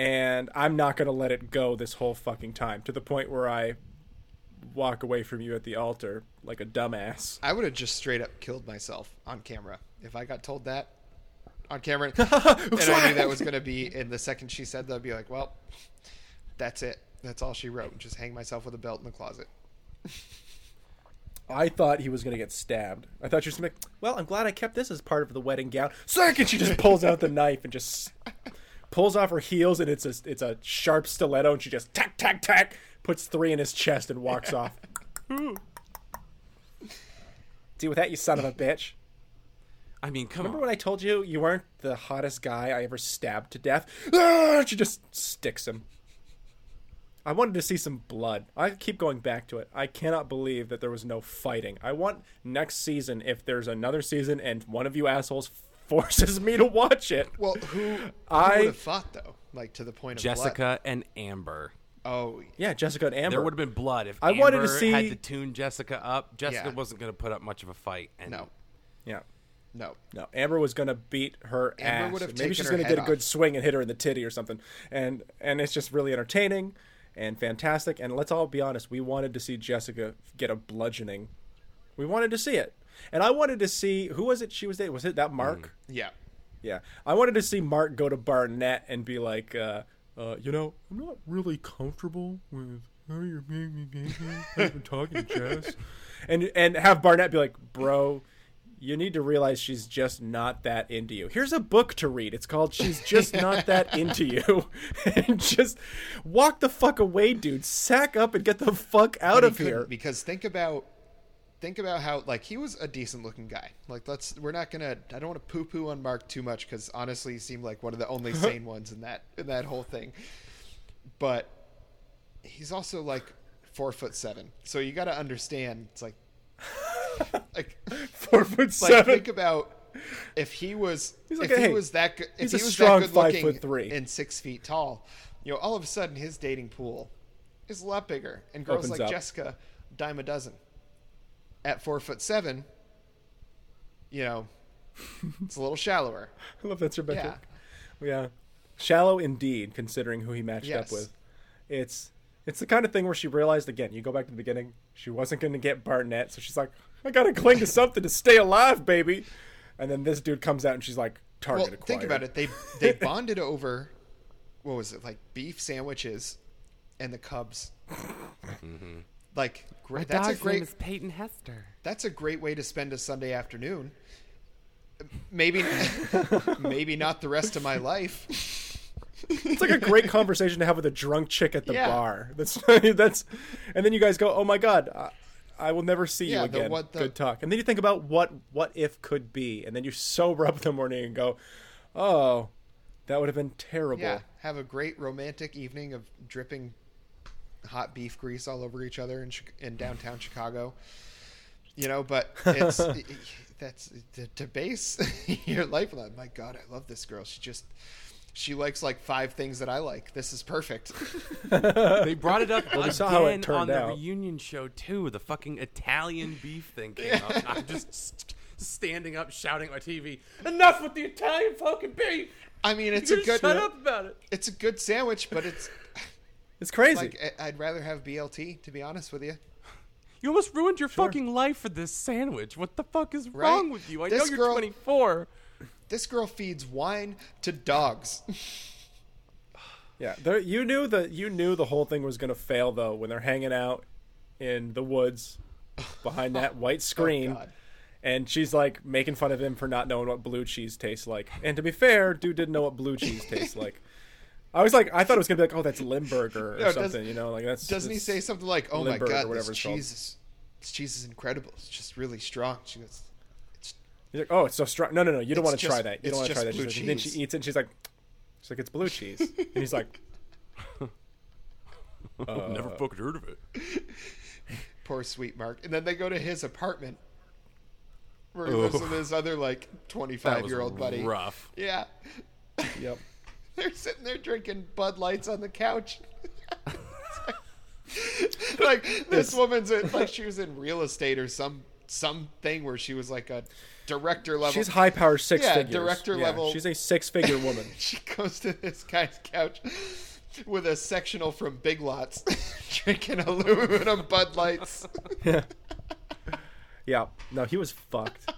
And I'm not going to let it go this whole fucking time to the point where I walk away from you at the altar like a dumbass. I would have just straight up killed myself on camera if I got told that on camera, and I knew that was going to be in the second she said that. I'd be like, "Well, that's it. That's all she wrote. Just hang myself with a belt in the closet. I thought he was going to get stabbed. I thought she was going to be, well, I'm glad I kept this as part of the wedding gown. Second, she just pulls out the knife and just pulls off her heels, and it's a, it's a sharp stiletto, and she just tack, tack, tack, puts three in his chest and walks off. Deal with that, you son of a bitch. I mean, come Remember on. when I told you you weren't the hottest guy I ever stabbed to death? Ah, she just sticks him. I wanted to see some blood. I keep going back to it. I cannot believe that there was no fighting. I want next season, if there's another season and one of you assholes forces me to watch it. Well, who, who I- would have fought though? Like to the point of blood? Jessica and Amber. Oh, Yeah, Jessica and Amber. There would have been blood if I Amber wanted to see- had to tune Jessica up. Jessica Yeah. wasn't going to put up much of a fight. And no, Yeah. no. No, Amber was gonna beat her Amber ass. would have Maybe she's gonna head get a good swing and hit her in the titty or something. And and it's just really entertaining and fantastic. And let's all be honest, we wanted to see Jessica get a bludgeoning. We wanted to see it, and I wanted to see who was it she was dating. Was it that Mark? Yeah. Yeah, I wanted to see Mark go to Barnett and be like, uh, uh, you know, I'm not really comfortable with how you're making me. I've been talking to Jess, and and have Barnett be like, bro. You need to realize she's just not that into you. Here's a book to read. It's called "She's Just Not That Into You," and just walk the fuck away, dude. Sack up and get the fuck out he of here. because think about think about how like he was a decent looking guy like let's we're not gonna i don't want to poo poo on mark too much because honestly he seemed like one of the only sane ones in that in that whole thing but he's also like four foot seven so you got to understand it's like like Four foot like seven. think about if he was like, if he was that good if he was strong that good five looking foot three. and six feet tall you know all of a sudden his dating pool is a lot bigger and girls Opens like up. jessica dime a dozen at four foot seven you know it's a little shallower I love that's your yeah metric. Yeah. Shallow indeed, considering who he matched Yes. up with. It's it's the kind of thing where she realized again, you go back to the beginning, she wasn't gonna get Barnett, so she's like, I gotta cling to something to stay alive, baby. And then this dude comes out and she's like, target well acquired. think about it they they bonded over what was it like beef sandwiches and the cubs mm-hmm. Like great, that's a great Peyton Hester. that's a great way to spend a Sunday afternoon. Maybe, maybe not the rest of my life. It's like a great conversation to have with a drunk chick at the Yeah. bar. That's that's and then you guys go, "Oh my god, I, I will never see Yeah, you the- again." what the- Good talk. And then you think about what what if could be, and then you sober up in the morning and go, "Oh, that would have been terrible." Yeah, have a great romantic evening of dripping hot beef grease all over each other in, in downtown Chicago. You know, but it's that's to, to base your life on. My God, I love this girl. She just she likes like five things that I like. This is perfect. They brought it up we again saw how it on turned the out. reunion show too. The fucking Italian beef thing came up. I'm just standing up, shouting at my TV. Enough with the Italian fucking beef. I mean, it's You a good shut up about it. it's a good sandwich, but it's It's crazy. like I- I'd rather have BLT to be honest with you. You almost ruined your fucking life for this sandwich. What the fuck is Right? wrong with you? I know you're girl- 24. This girl feeds wine to dogs. Yeah, there, you knew that you knew the whole thing was going to fail though when they're hanging out in the woods behind that white oh, screen, Oh, God. and she's like making fun of him for not knowing what blue cheese tastes like. And to be fair, dude didn't know what blue cheese tastes like. I was like, I thought it was gonna be like, oh, that's Limburger or No, something, you know, like that's. Doesn't he say something like, "Oh my Limburg or god, whatever this it's cheese is this cheese is incredible. It's just really strong." She goes, it's, He's like, oh, it's so strong. No, no, no, you don't want to try that. You don't want to try that. blue She's like- and then she eats it. and She's like, she's like, it's blue cheese, and he's like, Uh, Never fucking heard of it. "Poor sweet Mark." And then they go to his apartment where he lives with his other like twenty-five year old buddy. rough. Yeah, yep. they're sitting there drinking Bud Lights on the couch. like this woman's in, like she was in real estate or some something where she was like a director level. She's high power six Yeah, figures. director Yeah, level. She's a six figure woman. she goes to this guy's couch with a sectional from Big Lots, drinking aluminum Bud Lights. yeah. Yeah. No, he was fucked.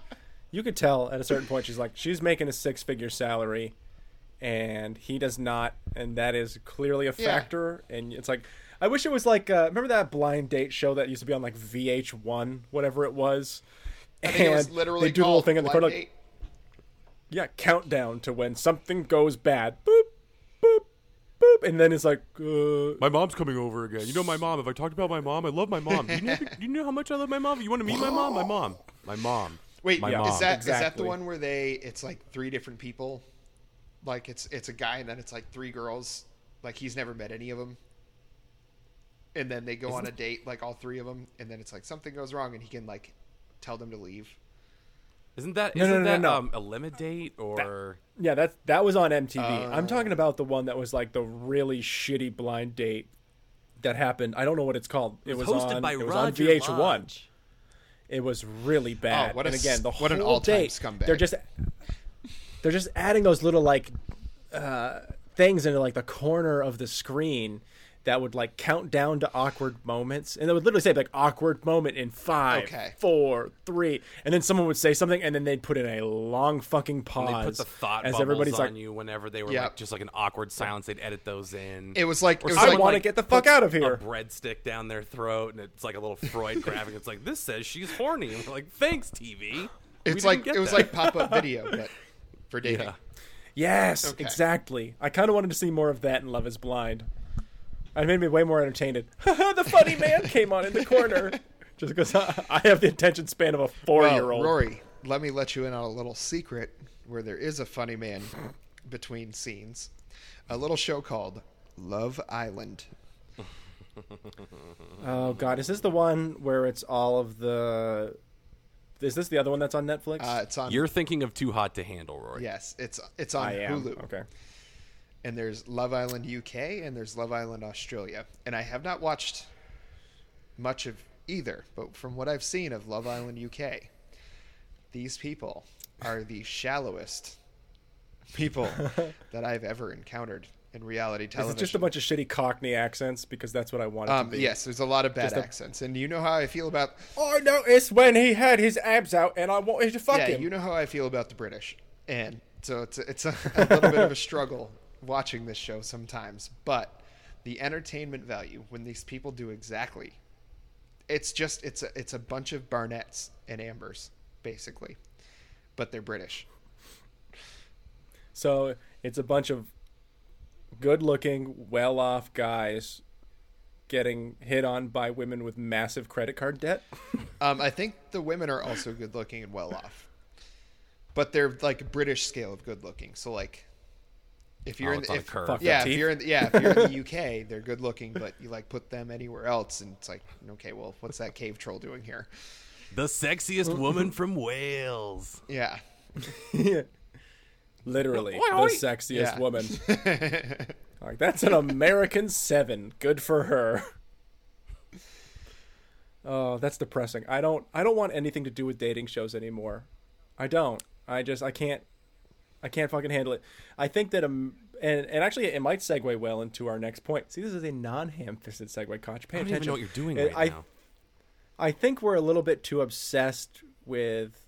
You could tell at a certain point she's like she's making a six figure salary and he does not and that is clearly a Yeah. factor and it's like I wish it was like uh, remember that blind date show that used to be on like VH1, whatever it was. I think it was And literally they do the little thing in the Blind corner, like, yeah, countdown to when something goes bad. Boop, boop, boop, and then it's like, uh, My mom's coming over again. You know my mom. Have I talked about my mom? I love my mom. You know, you know how much I love my mom. You want to meet my mom? My mom. My mom. Wait, my yeah, mom. is that is that the one where they? It's like three different people. Like it's it's a guy and then it's like three girls. Like he's never met any of them. And then they go on a date, like all three of them, and then it's like something goes wrong, and he can like tell them to leave. Isn't that No, no, isn't no, that no. um, a limit date or? yeah, that that was on MTV. Uh. I'm talking about the one that was like the really shitty blind date that happened. I don't know what it's called. It was hosted on by it was Roger on VH1. Lodge. It was really bad. Oh, what a and again, the what an whole all-time date, scumbag. They're just they're just adding those little like uh, things into like the corner of the screen that would like count down to awkward moments, and they would literally say like awkward moment in five, Okay. four, three, and then someone would say something, and then they'd put in a long fucking And pause they put the thought as bubbles everybody's on like, you whenever they were Yeah. like just like an awkward silence. They'd edit those in. It was like it was I like wanna like, get the fuck out of here. A breadstick down their throat, and it's like a little Freud graphic. It's like this says she's horny. And we're like, thanks, TV. It's didn't like it was that. like pop up video, but for dating. yeah. Yes, Okay. exactly. I kind of wanted to see more of that in Love Is Blind. It made me way more entertained. the funny man came on in the corner, just because I, have the attention span of a four-year-old. Rory, let me let you in on a little secret where there is a funny man between scenes. A little show called Love Island. Oh God, is this the one where it's all of the? Is this the other one that's on Netflix? Uh, it's on. You're thinking of Too Hot to Handle, Rory. yes, it's it's on I am. Hulu. Okay. And there's Love Island UK and there's Love Island Australia. And I have not watched much of either, but from what I've seen of Love Island UK, these people are the shallowest people that I've ever encountered in reality Is television. it just a bunch of shitty Cockney accents? Because that's what I want it Um, to be. yes, there's a lot of bad a- accents, and you know how I feel about I noticed when he had his abs out, and I wanted to fuck yeah, him. you know how I feel about the British, and so it's a, it's a, a little bit of a struggle watching this show sometimes. But the entertainment value when these people do exactly, it's just it's a it's a bunch of Barnetts and Ambers basically, but they're British. So it's a bunch of good-looking, well-off guys getting hit on by women with massive credit card debt. Um, I think the women are also good looking and well off, but they're like British scale of good looking. So like, if you're Oh, in the, if, yeah, if you're in the, yeah, if you're in the UK, they're good looking, but you like put them anywhere else, and it's like, okay, well, what's that cave troll doing here? The sexiest woman from Wales. Yeah, Literally, the sexiest Yeah. woman. Like that's an American seven. Good for her. Oh, that's depressing. I don't. I don't want anything to do with dating shows anymore. I don't. I just. I can't. I can't fucking handle it. I think that um, and and actually, it might segue well into our next point. See, this is a non-ham-fisted segue. Koch, pay I don't attention. even know what you're doing right I, now. I think we're a little bit too obsessed with,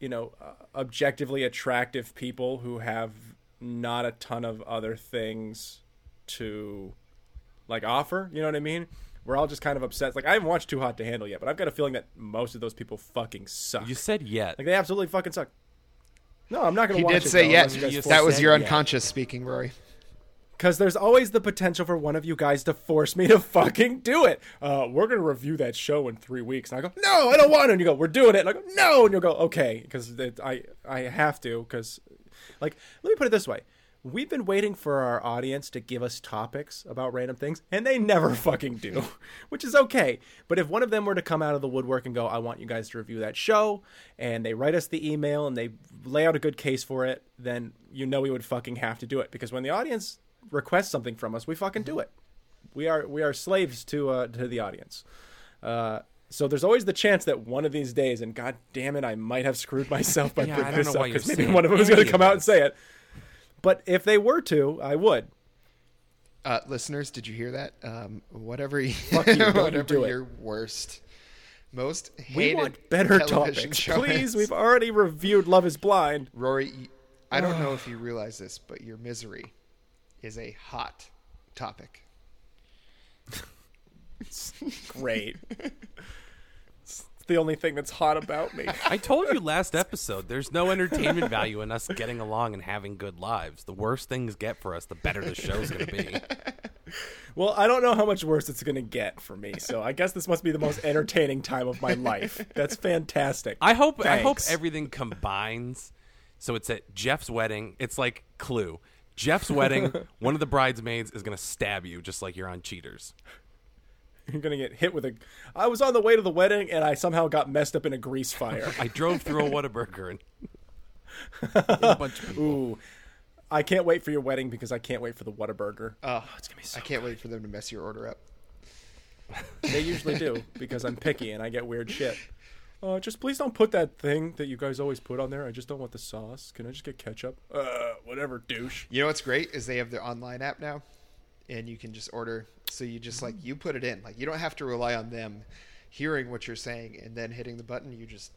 you know, uh, objectively attractive people who have not a ton of other things to, like, offer. You know what I mean? We're all just kind of obsessed. Like, I haven't watched Too Hot to Handle yet, but I've got a feeling that most of those people fucking suck. You said yet. like, they absolutely fucking suck. No, I'm not going he to watch did it. say though, yes. unless you That was your it. unconscious speaking, Rory. Because there's always the potential for one of you guys to force me to fucking do it. Uh, we're to review that show in three weeks. And I go, no, I don't want to. And you go, we're doing it. And I go, no. And you'll go, okay. Because I, I have to. Because, like, let me put it this way. We've been waiting for our audience to give us topics about random things, and they never fucking do, which is okay. But if one of them were to come out of the woodwork and go, I want you guys to review that show, and they write us the email and they lay out a good case for it, then you know we would fucking have to do it. Because when the audience requests something from us, we fucking do it. We are we are slaves to uh, to the audience. Uh, so there's always the chance that one of these days, and god damn it, I might have screwed myself by Yeah, I bringing don't this know up because maybe one of them is going to come out and say it. But if they were to, I would. Uh, listeners, did you hear that? Um, whatever, you, you, you whatever do it. your worst, most hated We want better television topics, show please. We've already reviewed Love Is Blind. Rory, I don't know if you realize this, but your misery is a hot topic. Great. It's the only thing that's hot about me. I told you last episode, there's no entertainment value in us getting along and having good lives. The worse things get for us, the better the show's going to be. Well, I don't know how much worse it's going to get for me, so I guess this must be the most entertaining time of my life. That's fantastic. I hope I hope everything combines. So it's at Geoff's wedding. It's like Clue. Geoff's wedding. one of the bridesmaids is going to stab you, just like you're on Cheaters. You're going to get hit with a. I was on the way to the wedding and I somehow got messed up in a grease fire. I drove through a Whataburger and a bunch of people. Ooh. I can't wait for your wedding because I can't wait for the Whataburger. Oh, oh It's going to be so I can't wait for them to mess your order up. They usually do because I'm picky and I get weird shit. Uh, just please don't put that thing that you guys always put on there. I just don't want the sauce. Can I just get ketchup? Uh, whatever, douche. You know what's great is they have their online app now, and you can just order. So you just like you put it in. Like you don't have to rely on them hearing what you're saying and then hitting the button. You just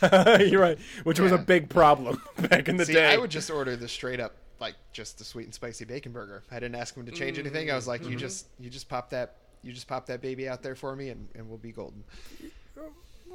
You're right, which was a big problem back in the see. day. I would just order the straight up like just the sweet and spicy bacon burger. I didn't ask them to change anything. I was like, you just you just pop that you just pop that baby out there for me, and, and we'll be golden.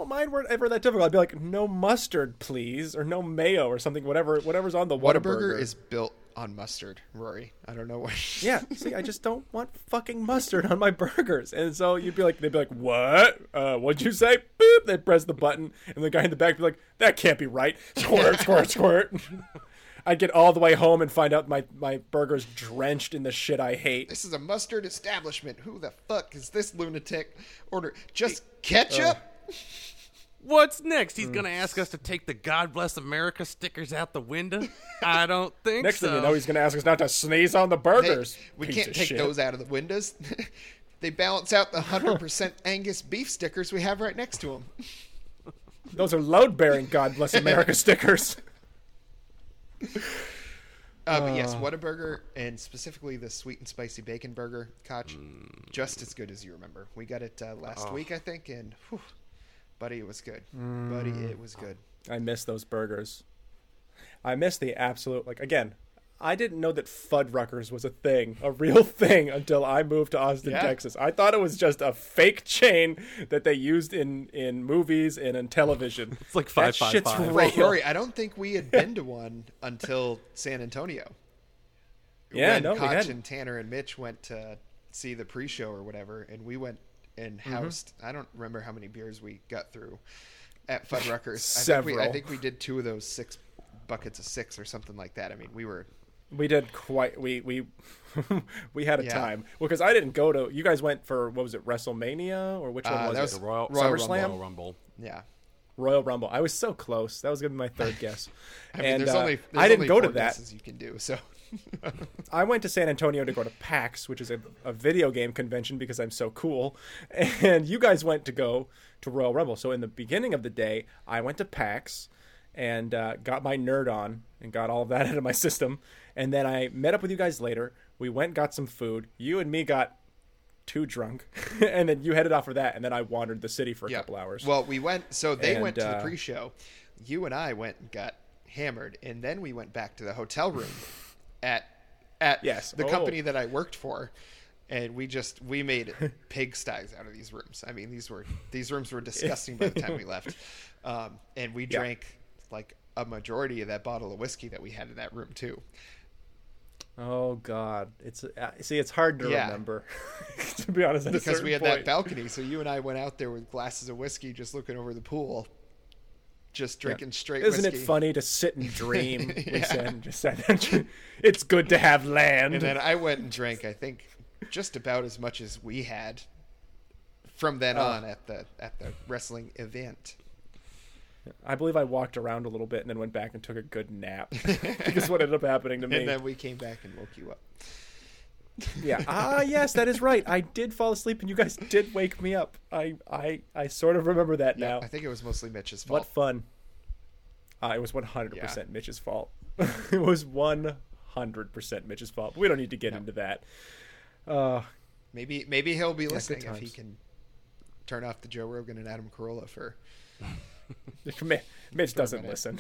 Mine weren't ever that difficult. I'd be like, no mustard, please, or no mayo, or something. Whatever, whatever's on the Whataburger Whataburger is built on mustard, Rory. I don't know what. Yeah, see, I just don't want fucking mustard on my burgers. And so you'd be like, they'd be like, what? Uh, what'd you say? Boop. They'd press the button, and the guy in the back would be like, that can't be right. Squirt, squirt, squirt. I'd get all the way home and find out my, my burger's drenched in the shit I hate. This is a mustard establishment. Who the fuck is this lunatic? Order just ketchup. What's next? He's going to ask us to take the God Bless America stickers out the window? I don't think Next so. thing you know, he's going to ask us not to sneeze on the Hey, burgers. we piece can't take shit. those out of the windows. they balance out the hundred percent Angus beef stickers we have right next to them. Those are load bearing God Bless America stickers. Uh, but yes, Whataburger and specifically the sweet and spicy bacon burger, Koch, just as good as you remember. We got it uh, last week, I think, and whew, buddy, it was good. Buddy, mm. it was good. I miss those burgers. I miss the absolute like again. I didn't know that Fuddruckers was a thing, a real thing, until I moved to Austin, Yeah. Texas. I thought it was just a fake chain that they used in in movies and in television. It's like that 555. shit's real. Well, Rory, I don't think we had been to one until San Antonio. Yeah, when no, we Koch hadn't. and Tanner and Mitch went to see the pre-show or whatever, and we went and Mm-hmm. housed. I don't remember how many beers we got through at Fuddruckers. I think, we, I think we did two of those six buckets of six or something like that. I mean, we were We did quite. We we we had a Yeah. time because I didn't go to. You guys went for what was it WrestleMania or which one Uh, was that it? was The Royal, Royal SummerSlam? Royal Rumble. yeah. Royal Rumble. I was so close. That was gonna be my third guess. I mean, and there's uh, only there's I didn't only go to that. guesses you can do so. I went to San Antonio to go to PAX, which is a, a video game convention because I'm so cool. And you guys went to go to Royal Rumble. So in the beginning of the day, I went to PAX and uh, got my nerd on and got all of that out of my system. And then I met up with you guys later. We went, got some food. You and me got too drunk. and then you headed off for that. And then I wandered the city for a yeah. couple hours. Well, we went. So they And, went to the uh, pre-show. You and I went and got hammered, and then we went back to the hotel room at at Yes. the Oh. company that I worked for. And we just we made pig pigsties out of these rooms. I mean, these were these rooms were disgusting by the time we left. Um, and we Yeah. drank like a majority of that bottle of whiskey that we had in that room too. oh, God. It's uh, See, it's hard to Yeah. remember, to be honest. because we had point. that balcony. So you and I went out there with glasses of whiskey, just looking over the pool, just drinking straight Isn't whiskey. it funny to sit and dream? We Yeah. said, just said, it's good to have land. And then I went and drank, I think, just about as much as we had from then Oh. on at the at the wrestling event. I believe I walked around a little bit and then went back and took a good nap because what ended up happening to me. And then we came back and woke you up. Yeah. Ah, yes, that is right. I did fall asleep and you guys did wake me up. I I I sort of remember that now. I think it was mostly Mitch's fault. What fun. Uh, it was 100% Mitch's fault. it was 100% Mitch's fault. We don't need to get into that. Uh, Maybe maybe he'll be listening if he can turn off the Joe Rogan and Adam Carolla for Mi- Mitch doesn't listen.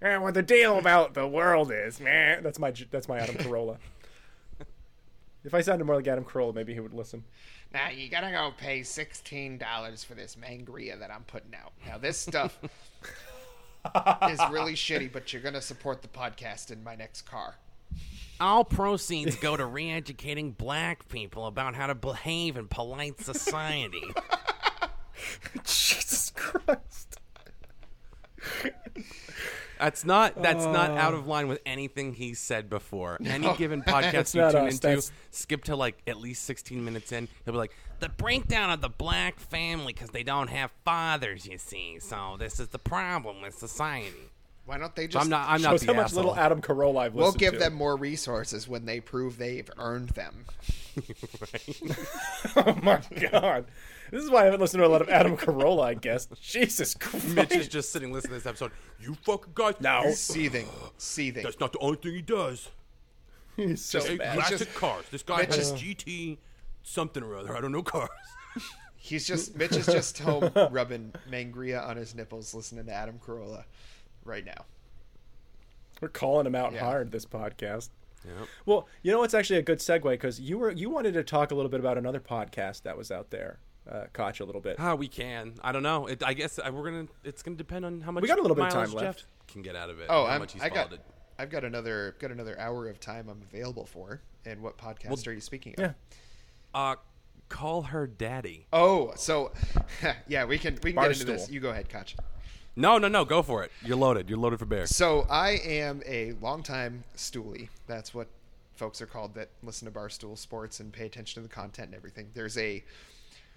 and what the deal about the world is, man. That's my that's my Adam Carolla. If I sounded more like Adam Carolla, maybe he would listen. Now you gotta go pay sixteen dollars for this mangria that I'm putting out. Now this stuff is really shitty, but you're gonna support the podcast in my next car. All proceeds go to re-educating black people about how to behave in polite society. Jesus Christ. That's not that's not out oh. of line with anything he's said before. Any given podcast you not tune us, into, that's- skip to like at least 16 minutes in, he'll be like, "The breakdown of the black family because they don't have fathers, you see. So this is the problem with society." Why don't they So just? I'm not I'm not Shows the how much asshole. little Adam Carolla I've we'll give to. them more resources when they prove they've earned them. Oh my god. This is why I haven't listened to a lot of Adam Carolla, I guess. Jesus Christ. Mitch is just sitting listening to this episode. You fucking guys. No. seething, seething. That's not the only thing he does. He's so Hey, bad. classic just- cars. This guy Mitch has is- GT something or other. I don't know cars. He's just Mitch is just home rubbing mangria on his nipples, listening to Adam Carolla right now. We're calling him out Yeah. hard this podcast. Yep. Well, you know what's actually a good segue because you were you wanted to talk a little bit about another podcast that was out there, uh, Koch, a little bit. Ah, we can. I don't know. It, I guess uh, we're gonna. It's gonna depend on how much. we got a little bit of mileage time left. Geoff can get out of it. Oh, how I'm, much he's I got. It. I've got another, got another hour of time I'm available for. And what podcast Well, are you speaking of? Yeah. Uh, call her daddy. Oh, so yeah, we can we can get into this. You go ahead, Koch. No, no, no. Go for it. You're loaded. You're loaded for bear. So I am a longtime stoolie. That's what folks are called that listen to Barstool Sports and pay attention to the content and everything. There's a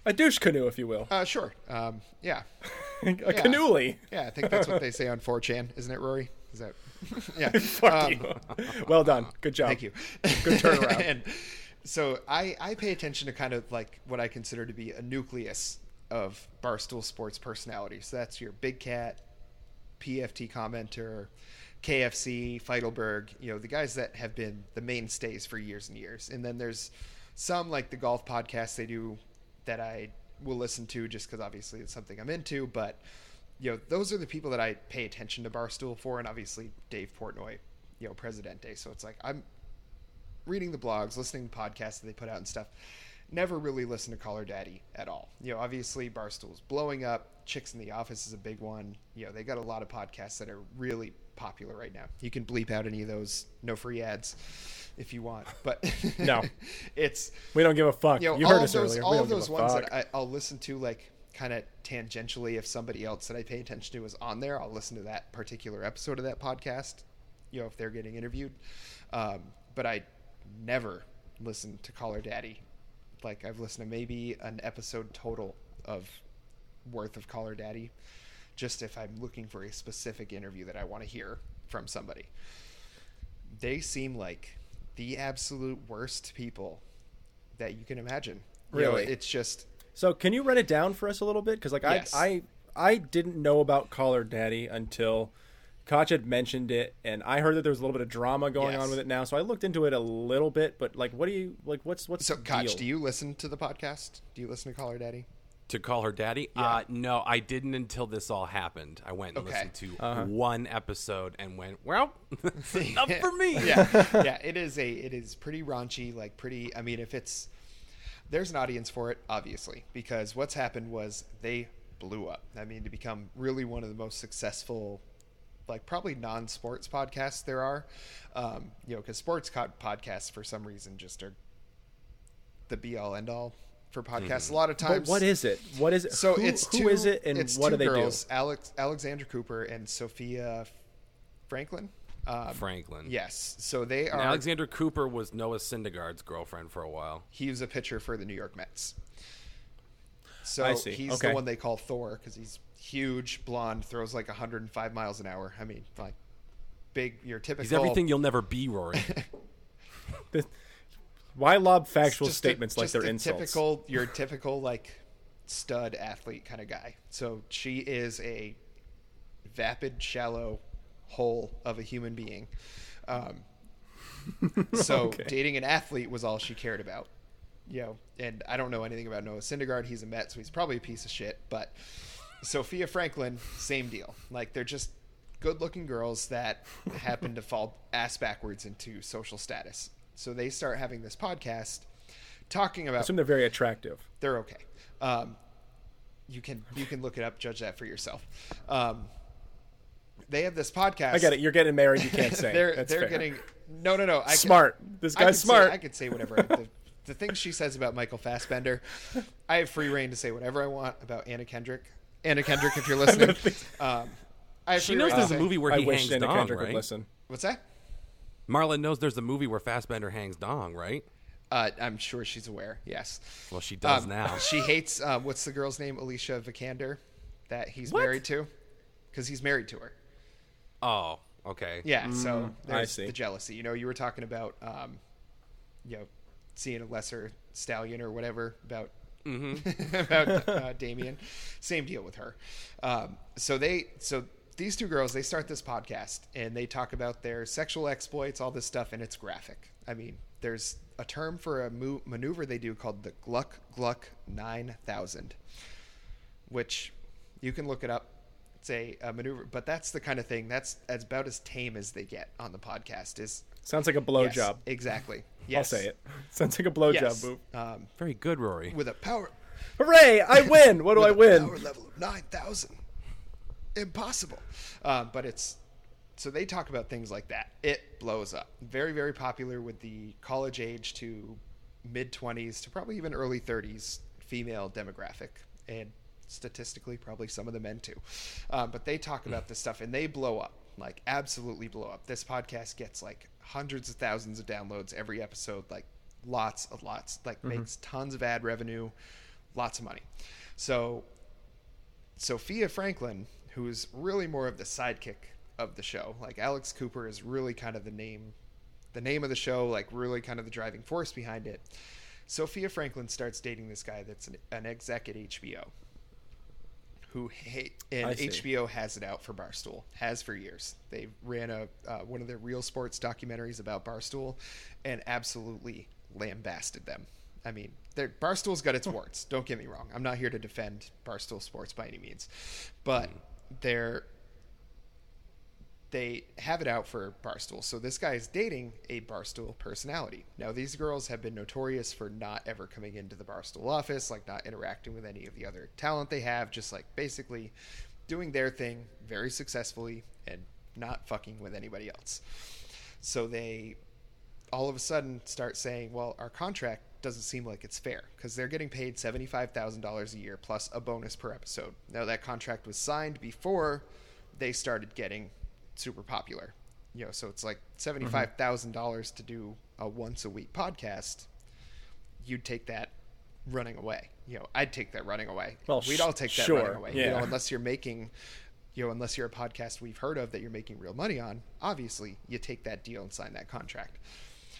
A douche canoe, if you will. uh, sure, um, yeah, a canoelie. yeah. I think that's what they say on 4chan, isn't it, Rory? Is that yeah? Fuck Um, you. well done. Good job. Thank you. Good turnaround. and so I, I pay attention to kind of like what I consider to be a nucleus of Barstool Sports personality. So that's your Big Cat, PFT commenter, KFC, Feitelberg, you know, the guys that have been the mainstays for years and years. And then there's some like the golf podcasts they do that I will listen to just because obviously it's something I'm into. But, you know, those are the people that I pay attention to Barstool for. And obviously Dave Portnoy, you know, Presidente. So it's like I'm reading the blogs, listening to podcasts that they put out and stuff. Never really listen to Call Her Daddy at all. You know, obviously Barstool's blowing up. Chicks in the Office is a big one. You know, they got a lot of podcasts that are really popular right now. You can bleep out any of those, no free ads, if you want. But No. it's We don't give a fuck. you know you heard us those earlier. all of those ones fuck. that I, I'll listen to like kind of tangentially if somebody else that I pay attention to is on there, I'll listen to that particular episode of that podcast. You know, if they're getting interviewed, um, but I never listen to Call Her Daddy. Like I've listened to maybe an episode total of worth of Call Her Daddy, just if I'm looking for a specific interview that I want to hear from somebody. They seem like the absolute worst people that you can imagine. You know, Really? it's just So can you run it down for us a little bit? Because like Yes. I, I I didn't know about Call Her Daddy until Koch had mentioned it, and I heard that there was a little bit of drama going Yes. on with it now. So I looked into it a little bit, but like, what do you like? What's what's so. Koch, do you listen to the podcast? Do you listen to Call Her Daddy? To call her daddy? Uh, no, I didn't until this all happened. I went and Okay. listened to Uh-huh. one episode and went, well, not for me. yeah, yeah. It is a. It is pretty raunchy. Like pretty. I mean, if it's there's an audience for it, obviously, because what's happened was they blew up. I mean, to become really one of the most successful, like probably non-sports podcasts there are. Um, you know, because sports co- podcasts for some reason just are the be all end all for podcasts. A lot of But times, what is it? What is it? So who, it's who two, is it, and it's what two do they girls, Alex Alexander Cooper and Sofia Franklyn. Um, Franklyn. Yes, so they And are. Alexander Cooper was Noah Syndergaard's girlfriend for a while. he was a pitcher for the New York Mets. So I see. he's Okay. the one they call Thor because he's huge, blonde, throws like 105 miles an hour. I mean, like big. Your typical. He's everything you'll never be, Rory. do? Why lob factual just a- statements like they're insults? Typical, your typical like stud athlete kind of guy. So she is a vapid, shallow hole of a human being. Um, so Okay. dating an athlete was all she cared about. You know, and I don't know anything about Noah Syndergaard. He's a Met, so he's probably a piece of shit. But Sofia Franklyn, same deal. Like they're just good-looking girls that happen to fall ass backwards into social status. So they start having this podcast talking I about assume they're very attractive. they're okay. Um, you can you can look it up, judge that for yourself. Um, they have this podcast. I get it. You're getting married. You can't say. they're That's they're fair. getting no no no. I can- smart. this I guy's say- smart. I could say whatever. The, the things she says about Michael Fassbender, I have free reign to say whatever I want about Anna Kendrick. Anna Kendrick, if you're listening, um, I have She knows there's a movie where I he wish Anna dong, Kendrick right? would listen. What's that? Marlon knows there's a movie where Fassbender hangs dong, right? Uh, I'm sure she's aware. Yes. Well, she does Um, now. She hates um, what's the girl's name? Alicia Vikander, that he's What? married to, because he's married to her. Oh, okay. Yeah, so I there's see. the jealousy. You know, you were talking about, um, you know, seeing a lesser stallion or whatever about about uh, Damian. Same deal with her. Um, so they, so these two girls, they start this podcast and they talk about their sexual exploits, all this stuff, and it's graphic. I mean, there's a term for a mo- maneuver they do called the Gluck Gluck Nine Thousand, which you can look it up. It's a, a maneuver, but that's the kind of thing that's, that's about as tame as they get on the podcast. Is Sounds like a blowjob. yes, exactly. Yes. I'll say it. Sounds like a blowjob Yes. move. Um, Very good, Rory. with a power Hooray! I win. What do i win? Power level of nine thousand. Impossible. Uh, but it's so they talk about things like that. It blows up. Very very popular with the college age to mid twenties to probably even early thirties female demographic, and statistically probably some of the men too. Um, but they talk about this stuff and they blow up like absolutely blow up. This podcast gets like hundreds of thousands of downloads every episode, like lots of lots, like makes tons of ad revenue, lots of money. So Sofia Franklyn, who's really more of the sidekick of the show, like Alex Cooper is really kind of the name, the name of the show, like really kind of the driving force behind it. Sofia Franklyn starts dating this guy that's an, an exec at HBO, who hate and HBO has it out for Barstool, has for years. They ran a uh, one of their real sports documentaries about Barstool, and absolutely lambasted them. I mean, Barstool's got its warts. Don't get me wrong. I'm not here to defend Barstool Sports by any means, but they're they have it out for Barstool. So this guy is dating a Barstool personality. Now these girls have been notorious for not ever coming into the Barstool office, like not interacting with any of the other talent they have, just like basically doing their thing very successfully and not fucking with anybody else. So they all of a sudden start saying, well, our contract doesn't seem like it's fair because they're getting paid $75,000 a year plus a bonus per episode. Now, that contract was signed before they started getting super popular. You know, so it's like $75,000 to do a once a week podcast. You'd take that running away. You know, I'd take that running away. Well, we'd all take that sure, running away. You know, unless you're making you know, unless you're a podcast we've heard of that you're making real money on, obviously you take that deal and sign that contract.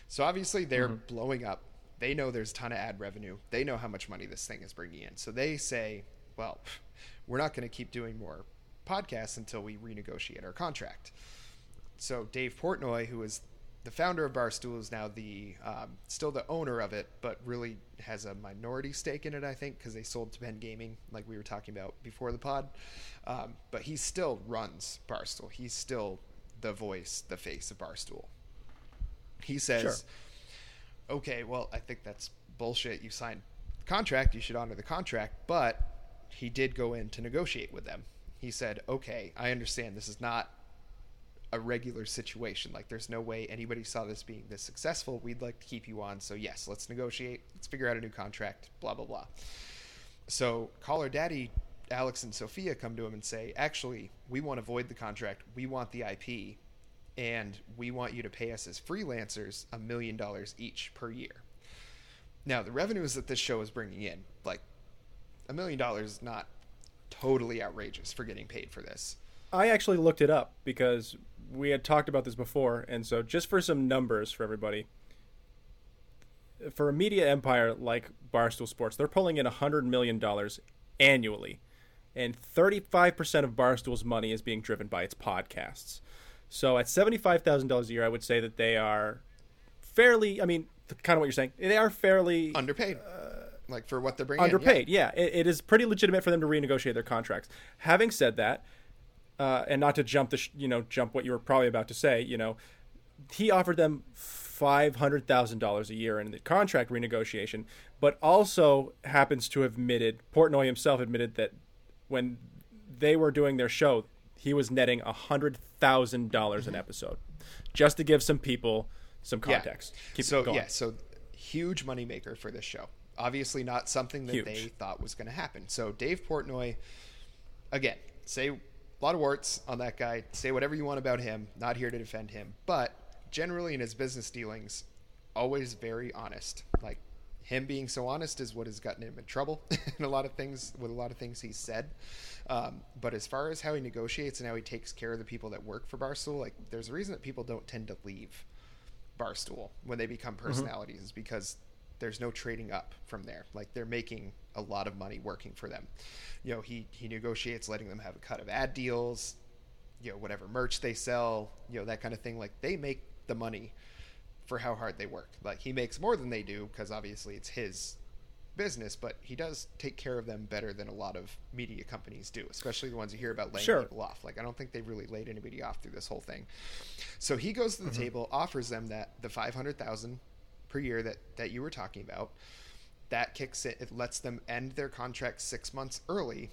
So obviously they're Mm-hmm. blowing up. They know there's a ton of ad revenue. They know how much money this thing is bringing in. So they say, well, we're not going to keep doing more podcasts until we renegotiate our contract. So Dave Portnoy, who is the founder of Barstool, is now the um, still the owner of it, but really has a minority stake in it. I think because they sold to Penn Gaming, like we were talking about before the pod. Um, but he still runs Barstool. He's still the voice, the face of Barstool. He says, "Okay, well, I think that's bullshit. You signed the contract. You should honor the contract." But he did go in to negotiate with them. He said, "Okay, I understand this is not a regular situation. Like, there's no way anybody saw this being this successful. We'd like to keep you on. So, yes, let's negotiate. Let's figure out a new contract. Blah, blah, blah. So, Call Her Daddy, Alex, and Sofia come to him and say, actually, we want to void the contract. We want the IP. And we want you to pay us as freelancers a million dollars each per year. Now, the revenues that this show is bringing in, like, a million dollars is not totally outrageous for getting paid for this. I actually looked it up because we had talked about this before, and so just for some numbers for everybody, for a media empire like Barstool Sports, they're pulling in hundred million dollars annually, and thirty-five percent of Barstool's money is being driven by its podcasts. So at seventy-five thousand dollars a year, I would say that they are fairly. I mean, kind of what you're saying. They are fairly underpaid, like for what they're bringing. in, yeah. underpaid. Yeah, It, it is pretty legitimate for them to renegotiate their contracts. Having said that, uh, and not to jump the sh- you know jump what you were probably about to say, you know, he offered them five hundred thousand dollars a year in the contract renegotiation, but also happens to have admitted Portnoy himself admitted that when they were doing their show, he was netting a hundred thousand dollars an mm-hmm. episode, just to give some people some context. Keep so it going. yeah, so huge moneymaker for this show. Obviously, not something that Huge. they thought was going to happen. So Dave Portnoy, again, say a lot of warts on that guy. Say whatever you want about him. Not here to defend him, but generally in his business dealings, always very honest. Like him being so honest is what has gotten him in trouble in a lot of things with a lot of things he's said. Um, but as far as how he negotiates and how he takes care of the people that work for Barstool, like there's a reason that people don't tend to leave Barstool when they become personalities is because there's no trading up from there. Like they're making a lot of money working for them. You know, he he negotiates letting them have a cut of ad deals, you know, whatever merch they sell, you know, that kind of thing. Like they make the money for how hard they work. Like he makes more than they do because obviously it's his business, but he does take care of them better than a lot of media companies do, especially the ones you hear about laying Sure. people off. Like I don't think they've really laid anybody off through this whole thing. So he goes to the mm-hmm. table, offers them that the five hundred thousand per year that that you were talking about. That kicks it. It lets them end their contract six months early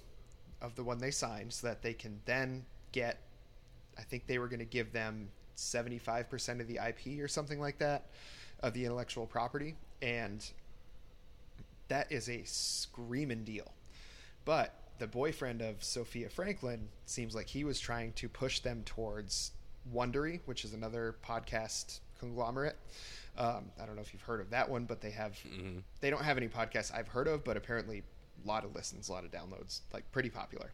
of the one they signed, so that they can then get. I think they were going to give them seventy five percent of the IP or something like that of the intellectual property, and that is a screaming deal. But the boyfriend of Sofia Franklyn seems like he was trying to push them towards Wondery, which is another podcast conglomerate. Um, I don't know if you've heard of that one, but they have they don't have any podcasts I've heard of, but apparently a lot of listens, a lot of downloads, like pretty popular.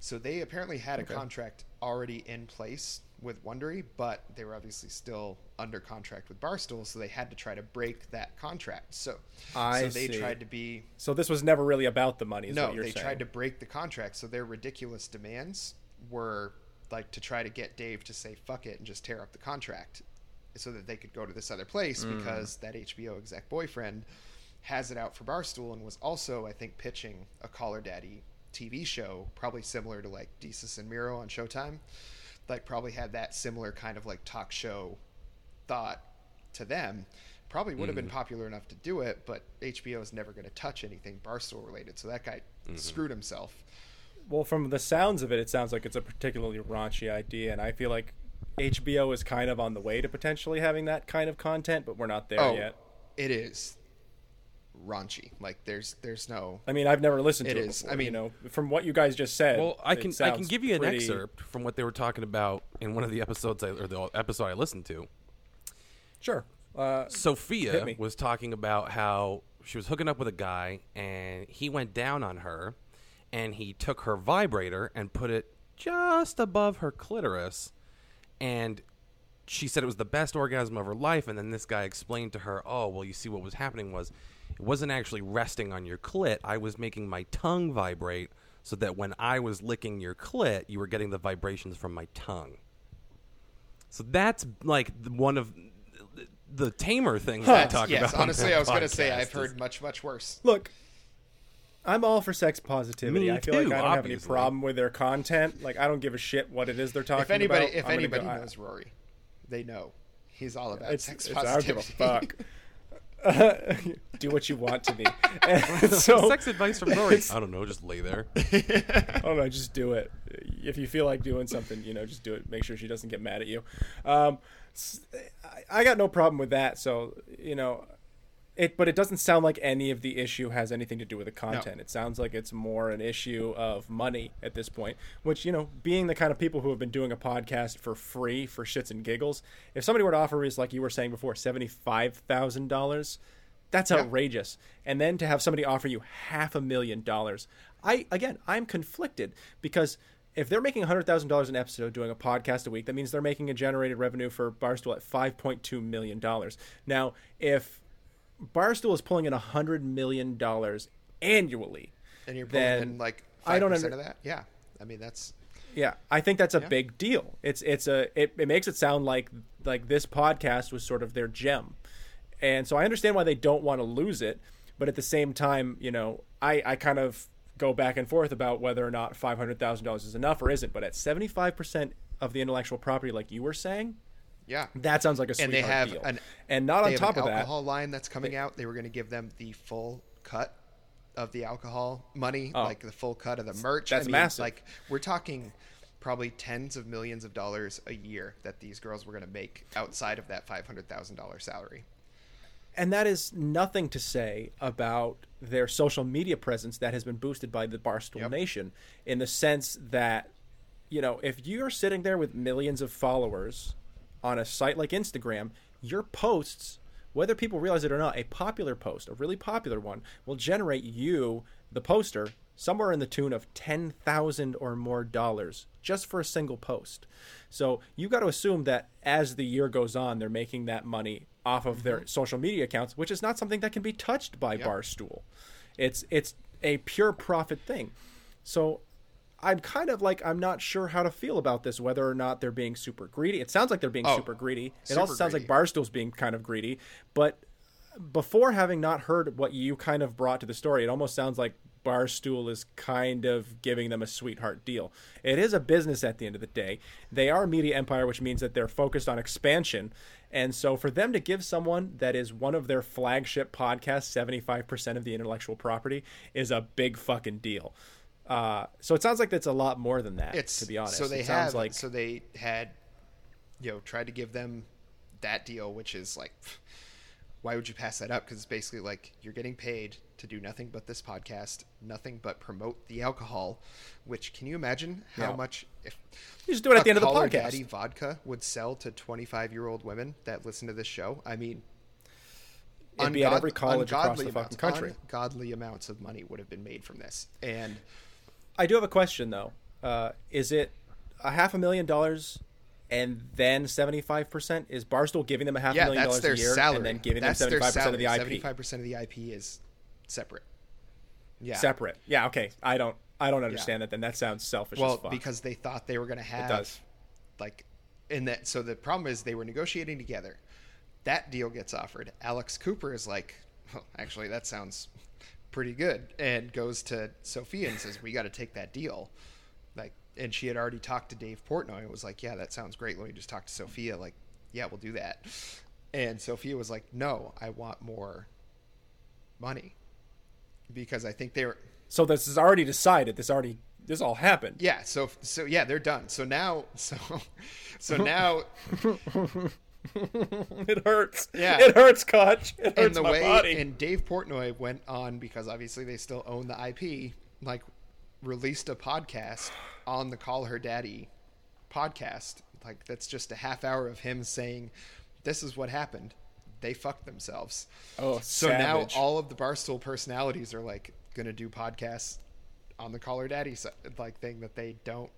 So they apparently had Okay. a contract already in place with Wondery, but they were obviously still under contract with Barstool, so they had to try to break that contract. So, I so they see. tried to be So this was never really about the money. Is no, what you're they saying. tried to break the contract. So their ridiculous demands were like to try to get Dave to say fuck it and just tear up the contract, so that they could go to this other place Mm. because that HBO exec boyfriend has it out for Barstool and was also I think pitching a Call Her Daddy TV show, probably similar to like Desus and Mero on Showtime. Like probably had that similar kind of like talk show thought to them. Probably would have been mm. popular enough to do it, but HBO is never going to touch anything Barstool related. So that guy mm-hmm. screwed himself. Well, from the sounds of it, it sounds like it's a particularly raunchy idea, and I feel like HBO is kind of on the way to potentially having that kind of content, but we're not there oh, yet. it is raunchy. Like there's there's no I mean, I've never listened It to it. is. Before, I mean- you know, from what you guys just said. Well, I can I can give you an pretty- excerpt from what they were talking about in one of the episodes I, or the episode I listened to. Sure. Uh, Sofia was talking about how she was hooking up with a guy and he went down on her and he took her vibrator and put it just above her clitoris and she said it was the best orgasm of her life and then this guy explained to her oh well you see what was happening was it wasn't actually resting on your clit i was making my tongue vibrate so that when i was licking your clit you were getting the vibrations from my tongue so that's like one of the tamer things I talk yes. about. on Honestly, I was going to say I've heard much much worse. look, I'm all for sex positivity. Me I feel too, like I don't have any problem with their content. Like, I don't give a shit what it is they're talking If anybody about. if I'm anybody go- I- knows Rory, they know he's all about it's, sex it's, I don't give a fuck. Do what you want to be. And so, sex advice from Rory. I don't know, just lay there. I don't know, just do it. If you feel like doing something, you know, just do it. Make sure she doesn't get mad at you. Um, s- I- I got no problem with that. So, you know, it, but it doesn't sound like any of the issue has anything to do with the content. It sounds like it's more an issue of money at this point, which, you know, being the kind of people who have been doing a podcast for free for shits and giggles, if somebody were to offer us, like you were saying before, $75,000, that's Yeah. outrageous. And then to have somebody offer you half a million dollars, I again, I'm conflicted because if they're making hundred thousand dollars an episode doing a podcast a week, that means they're making a generated revenue for Barstool at five point two million dollars. Now, if Barstool is pulling in a hundred million dollars annually, and you're pulling then in like five percent under- of that. Yeah, I mean that's yeah, I think that's a Yeah. big deal. It's it's a it, it makes it sound like like this podcast was sort of their gem, and so I understand why they don't want to lose it, but at the same time, you know, I I kind of go back and forth about whether or not five hundred thousand dollars is enough or isn't. But at seventy five percent of the intellectual property, like you were saying, Yeah. That sounds like a and they have deal. an and not on top an of that, alcohol line that's coming out. They were going to give them the full cut of the alcohol money, Oh. like the full cut of the merch. That's I mean, massive. Like we're talking probably tens of millions of dollars a year that these girls were going to make outside of that five hundred thousand dollar salary. and that is nothing to say about their social media presence that has been boosted by the Barstool Yep. Nation in the sense that you know if you're sitting there with millions of followers on a site like Instagram your posts whether people realize it or not a popular post a really popular one will generate you the poster somewhere in the tune of 10,000 or more dollars just for a single post. So you've got to assume that as the year goes on, they're making that money off of their mm-hmm. social media accounts, which is not something that can be touched by Barstool. It's it's a pure profit thing. So I'm kind of like I'm not sure how to feel about this, whether or not they're being super greedy. It sounds like they're being Oh, super greedy. It super also sounds greedy. like Barstool's being kind of greedy. But before having not heard what you kind of brought to the story, it almost sounds like Barstool is kind of giving them a sweetheart deal. It is a business at the end of the day. They are a media empire, which means that they're focused on expansion. And so for them to give someone that is one of their flagship podcasts 75% of the intellectual property is a big fucking deal. Uh, so it sounds like that's a lot more than that, It's to be honest. So they it sounds have like so they had you know tried to give them that deal, which is like why would you pass that up? Because it's basically like you're getting paid to do nothing but this podcast, nothing but promote the alcohol. Which can you imagine how Yeah. much if You just do it at the end of the podcast. Daddy vodka would sell to 25 year old women that listen to this show? I mean. It'd be at every college across the fucking amounts- country. Godly amounts of money would have been made from this, and I do have a question though. Uh, is it a half a million dollars and then seventy five percent? Is Barstool giving them a half a million dollars a year salary. and then giving that's them seventy five percent of the IP? Seventy-five percent of the IP is separate. Yeah, Separate. Yeah. Okay. I don't. I don't understand that. Then that sounds selfish. as Well, fuck. because they thought they were going to have does. like in that. So the problem is they were negotiating together. That deal gets offered. Alex Cooper is like, well, actually, that sounds pretty good, and goes to Sofia and says, "We got to take that deal." Like, and she had already talked to Dave Portnoy and was like, "Yeah, that sounds great. Let me just talk to Sofia." Like, yeah, we'll do that. And Sofia was like, "No, I want more money." Because I think they were so this is already decided. This already. This all happened. yeah, so so yeah, they're done. So now so so now it hurts. Yeah. It hurts, Koch. It and hurts the my way body. and Dave Portnoy went on because obviously they still own the IP, like released a podcast on the Call Her Daddy podcast. Like that's just a half hour of him saying this is what happened. They fucked themselves. oh, So savage. now all of the Barstool personalities are like going to do podcasts on the Call Her Daddy like thing that they don't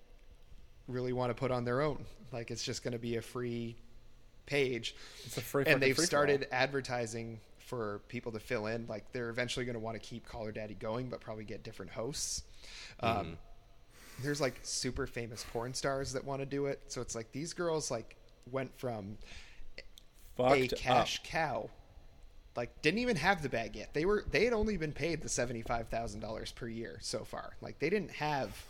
really want to put on their own. Like it's just going to be a free page. It's a free and they've free-for-all. started advertising for people to fill in. Like they're eventually going to want to keep Call Her Daddy going, but probably get different hosts. Um, there's like super famous porn stars that want to do it. So it's like these girls like went from a Fucked cash cow like didn't even have the bag yet they were they had only been paid the $75000 per year so far like they didn't have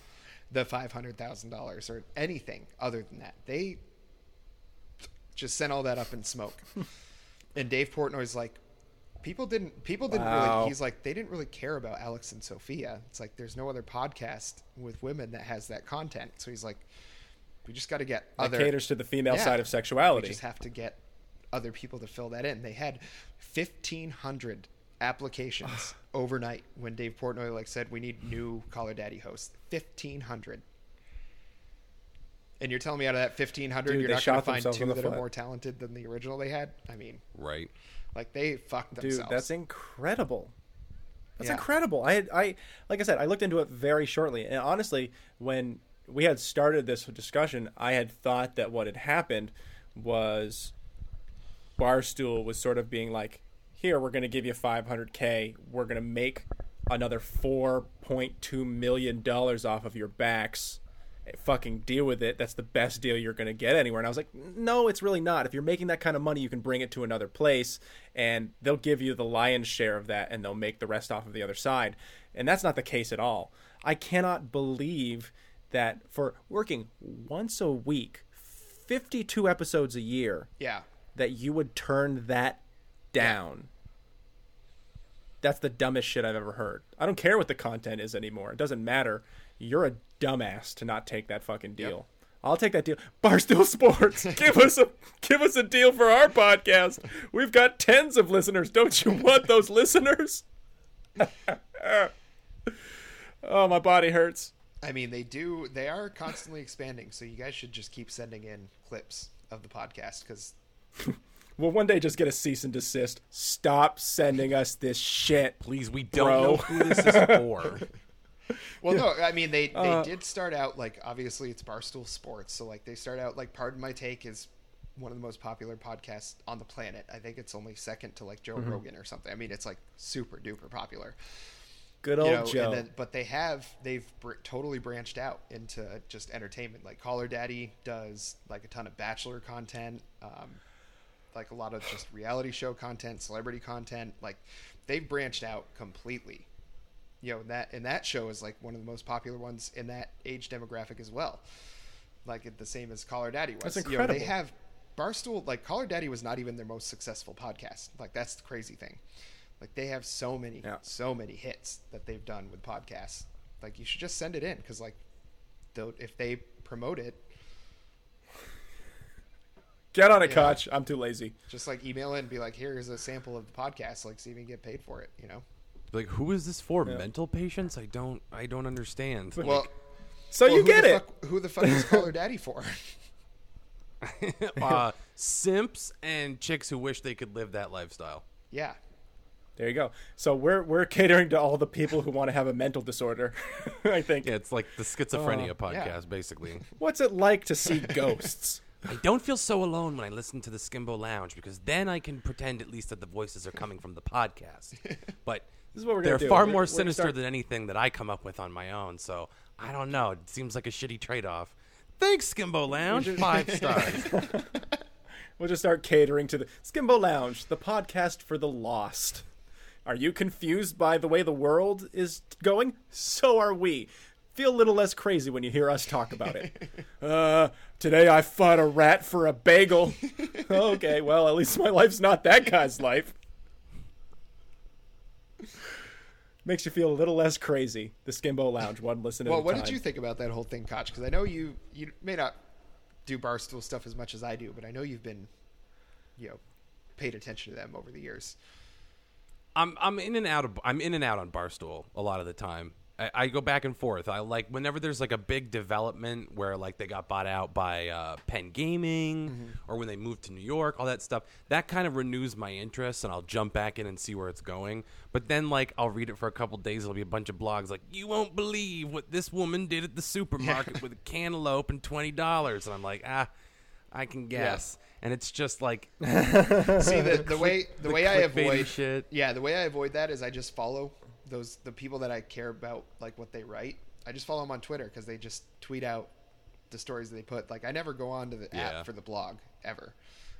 the $500000 or anything other than that they just sent all that up in smoke and dave portnoy's like people didn't people didn't Wow. really he's like they didn't really care about alex and sofia it's like there's no other podcast with women that has that content so he's like we just got to get That other caters to the female Yeah. side of sexuality. we just have to get other people to fill that in. They had fifteen hundred applications overnight when Dave Portnoy like said we need new Call Her Daddy hosts. Fifteen hundred. And you're telling me out of that fifteen hundred, Dude, you're not going to find two in the that are more talented than the original they had? I mean, Right. like they fucked themselves. Dude, that's incredible. That's Yeah. incredible. I, I, like I said, I looked into it very shortly, and honestly, when we had started this discussion, I had thought that what had happened was Barstool was sort of being like, "Here, we're going to give you 500k. We're going to make another 4.2 million dollars off of your backs." Fucking deal with it. That's the best deal you're going to get anywhere. And I was like, no, it's really not. If you're making that kind of money, you can bring it to another place and they'll give you the lion's share of that and they'll make the rest off of the other side. And that's not the case at all. I cannot believe that for working once a week, 52 episodes a year Yeah. that you would turn that down. That's the dumbest shit I've ever heard. I don't care what the content is anymore. It doesn't matter. You're a dumbass to not take that fucking deal. I'll take that deal. Barstool Sports, give us a give us a deal for our podcast. We've got tens of listeners. Don't you want those listeners? oh, my body hurts. I mean, they do. They are constantly expanding, so you guys should just keep sending in clips of the podcast because We'll one day just get a cease and desist. Stop sending us this shit. Please, we don't Bro. know who this is for. Well, no, I mean they they Uh, did start out like obviously it's Barstool Sports, so like they start out like Pardon My Take is one of the most popular podcasts on the planet. I think it's only second to like Joe Mm-hmm. Rogan or something. I mean, it's like super duper popular. Good You old know, Joe. and then, but they have they've br- totally branched out into just entertainment. Like Call Her Daddy does like a ton of Bachelor content, um, like a lot of just reality show content, celebrity content. Like they've branched out completely you know that and that show is like one of the most popular ones in that age demographic as well like the same as call her daddy was That's You know, they have barstool like call her daddy was not even their most successful podcast like that's the crazy thing like they have so many Yeah. so many hits that they've done with podcasts like you should just send it in because like if they promote it Get on it. Koch. I'm too lazy. just like email it and be like here's a sample of the podcast like see if you can get paid for it you know Like, who is this for? Yeah. Mental patients? I don't. I don't understand. well So well, you get it. fuck, who the fuck is call her daddy for uh, simps and chicks who wish they could live that lifestyle. yeah There you go. So we're we're catering to all the people who want to have a mental disorder. I think. Yeah, it's like the schizophrenia Oh, podcast, yeah. basically. What's it like to see ghosts? I don't feel so alone when I listen to the Skimbo Lounge because then I can pretend at least that the voices are coming from the podcast. But This is what we're they're gonna do. far We're- more we're sinister start- than anything that I come up with on my own. So I don't know. It seems like a shitty trade-off. Thanks, Skimbo Lounge. Five stars. We'll just start catering to the Skimbo Lounge, the podcast for the lost. Are you confused by the way the world is going? So are we. Feel a little less crazy when you hear us talk about it. Uh, today I fought a rat for a bagel. okay, well, at least my life's not that guy's life. Makes you feel a little less crazy. The Skimbo Lounge, one listen at Well, a what time. did you think about that whole thing, Koch? Because I know you you may not do barstool stuff as much as I do, but I know you've been, you know, paid attention to them over the years. I'm I'm in and out of I'm in and out on Barstool a lot of the time. I, I go back and forth. I like whenever there's like a big development where like they got bought out by uh, Penn Gaming or when they moved to New York, all that stuff. That kind of renews my interest, and I'll jump back in and see where it's going. But then like I'll read it for a couple days. There'll be a bunch of blogs like you won't believe what this woman did at the supermarket with a cantaloupe and twenty dollars, and I'm like ah. I can guess, and it's just like See the the way the, the way I avoid shit. Yeah, the way I avoid that is I just follow those the people that I care about, like what they write. I just follow them on Twitter because they just tweet out the stories that they put. Like I never go on to the Yeah. app for the blog ever.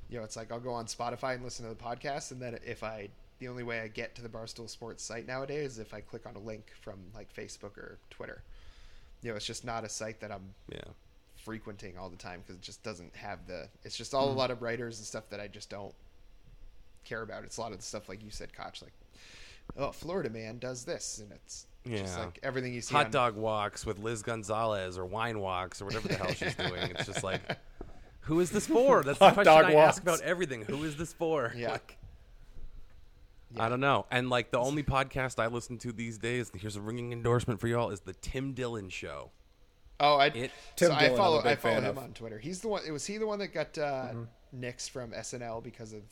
You know, it's like I'll go on Spotify and listen to the podcast, and then if I the only way I get to the Barstool Sports site nowadays is if I click on a link from like Facebook or Twitter. You know, it's just not a site that I'm yeah. frequenting all the time because it just doesn't have the. It's just all a mm. lot of writers and stuff that I just don't care about. It's a lot of the stuff like you said, Koch, like, oh, Florida man does this, and it's just like everything you see. hot on- dog walks with Liz Gonzalez or wine walks or whatever the hell she's doing. It's just like, who is this for? That's the Hot question dog I walks. ask about everything. Who is this for? Yeah. Like, Yeah. I don't know. And like the only podcast I listen to these days, here's a ringing endorsement for y'all, is the Tim Dillon Show. Oh, I It- Tim so I Dillon, I'm follow I follow him of. on Twitter. He's the one. Was he the one that got uh, Mm-hmm. nixed from SNL because of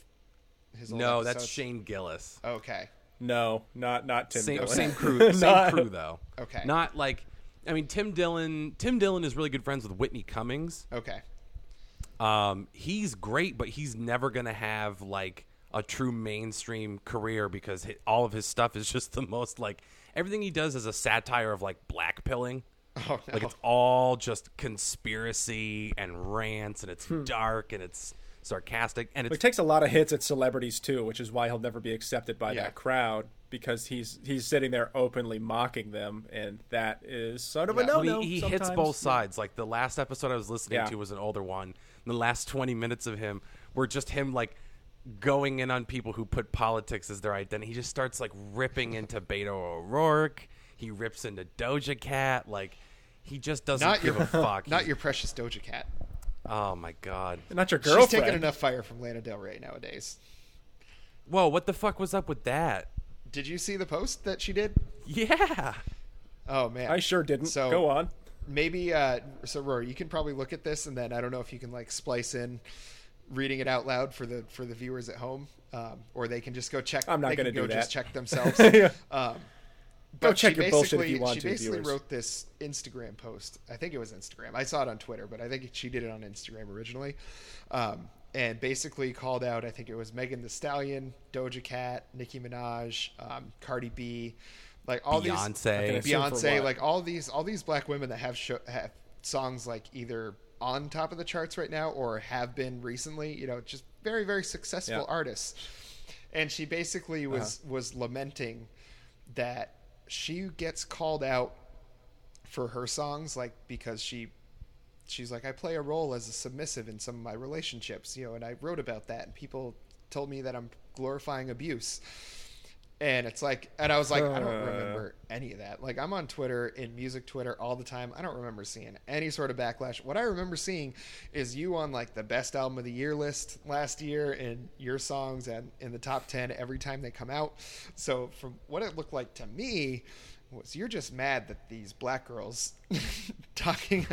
his? Old No, that's? Shane Gillis. Okay. No, not not Tim. Same, Dillon. same crew, same Not- crew though. Okay. Not like, I mean, Tim Dillon. Tim Dillon is really good friends with Whitney Cummings. Okay. Um, he's great, but he's never gonna have like a true mainstream career because hi all of his stuff is just the most like everything he does is a satire of like black pilling. Oh no. Like it's all just conspiracy and rants, and it's Hmm. dark and it's sarcastic, and He it's takes a lot of hits at celebrities too, which is why he'll never be accepted by Yeah. that crowd because he's he's sitting there openly mocking them, and that is sort of a Yeah. no Well, no. he, he hits both sides. Like the last episode I was listening Yeah. to was an older one. The last twenty minutes of him were just him like going in on people who put politics as their identity. He just starts like ripping into Beto O'Rourke. He rips into Doja Cat. Like he just doesn't Not give your, a fuck. not He's- your precious Doja Cat. Oh my god. Not your girlfriend. She's taking enough fire from Lana Del Rey nowadays. Whoa, what the fuck was up with that? Did you see the post that she did? Yeah. Oh man, I sure didn't. So Go on. maybe uh, so Rory, you can probably look at this and then I don't know if you can like splice in reading it out loud for the for the viewers at home, um, or they can just go check. I'm not gonna do go Just that. check themselves. Yeah. um, Go check she your bullshit if basically- you want She to, basically viewers. wrote this Instagram post. I think it was Instagram. I saw it on Twitter, but I think she did it on Instagram originally. Um, and basically called out, I think it was Megan Thee Stallion, Doja Cat, Nicki Minaj, um, Cardi B, like all these Beyonce. assume Beyonce, like all these all these black women that have show, have songs like either on top of the charts right now or have been recently. You know, just very very successful Yeah. artists. And she basically was was lamenting that she gets called out for her songs, like because she she's like I play a role as a submissive in some of my relationships, you know, and I wrote about that, and people told me that I'm glorifying abuse. And it's like, and I was like, I don't Uh. remember any of that. Like, I'm on Twitter, in music Twitter all the time. I don't remember seeing any sort of backlash. What I remember seeing is you on like the best album of the year list last year, and your songs and in the top 10 every time they come out. So, from what it looked like to me, was you're just mad that these black girls talking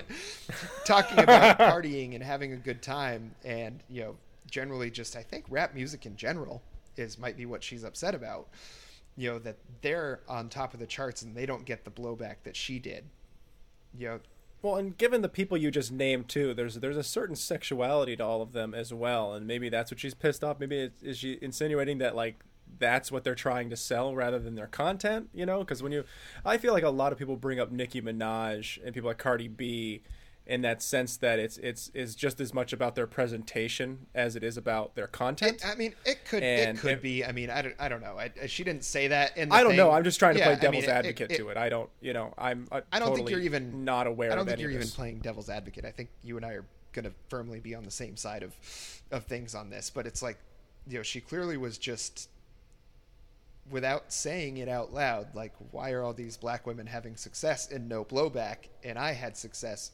talking about partying and having a good time and you know generally just I think rap music in general is might be what she's upset about you know that they're on top of the charts and they don't get the blowback that she did you know Well, and given the people you just named too, there's there's a certain sexuality to all of them as well, and maybe that's what she's pissed off. Maybe it's, is she insinuating that like that's what they're trying to sell rather than their content? You know, because when you, I feel like a lot of people bring up Nicki Minaj and people like Cardi B, in that sense that it's it's is just as much about their presentation as it is about their content. it, I mean it could And it could it- be I mean I don't, I don't know I, she didn't say that in the I don't thing. know. I'm just trying to Yeah, play I mean, devil's advocate to it. I don't, you know, I'm. Uh, I don't think you're even not aware. I don't think you're even playing devil's advocate. I think you and I are going to firmly be on the same side of of things on this. But it's like, you know, she clearly was just without saying it out loud. Like, why are all these black women having success and no blowback, and I had success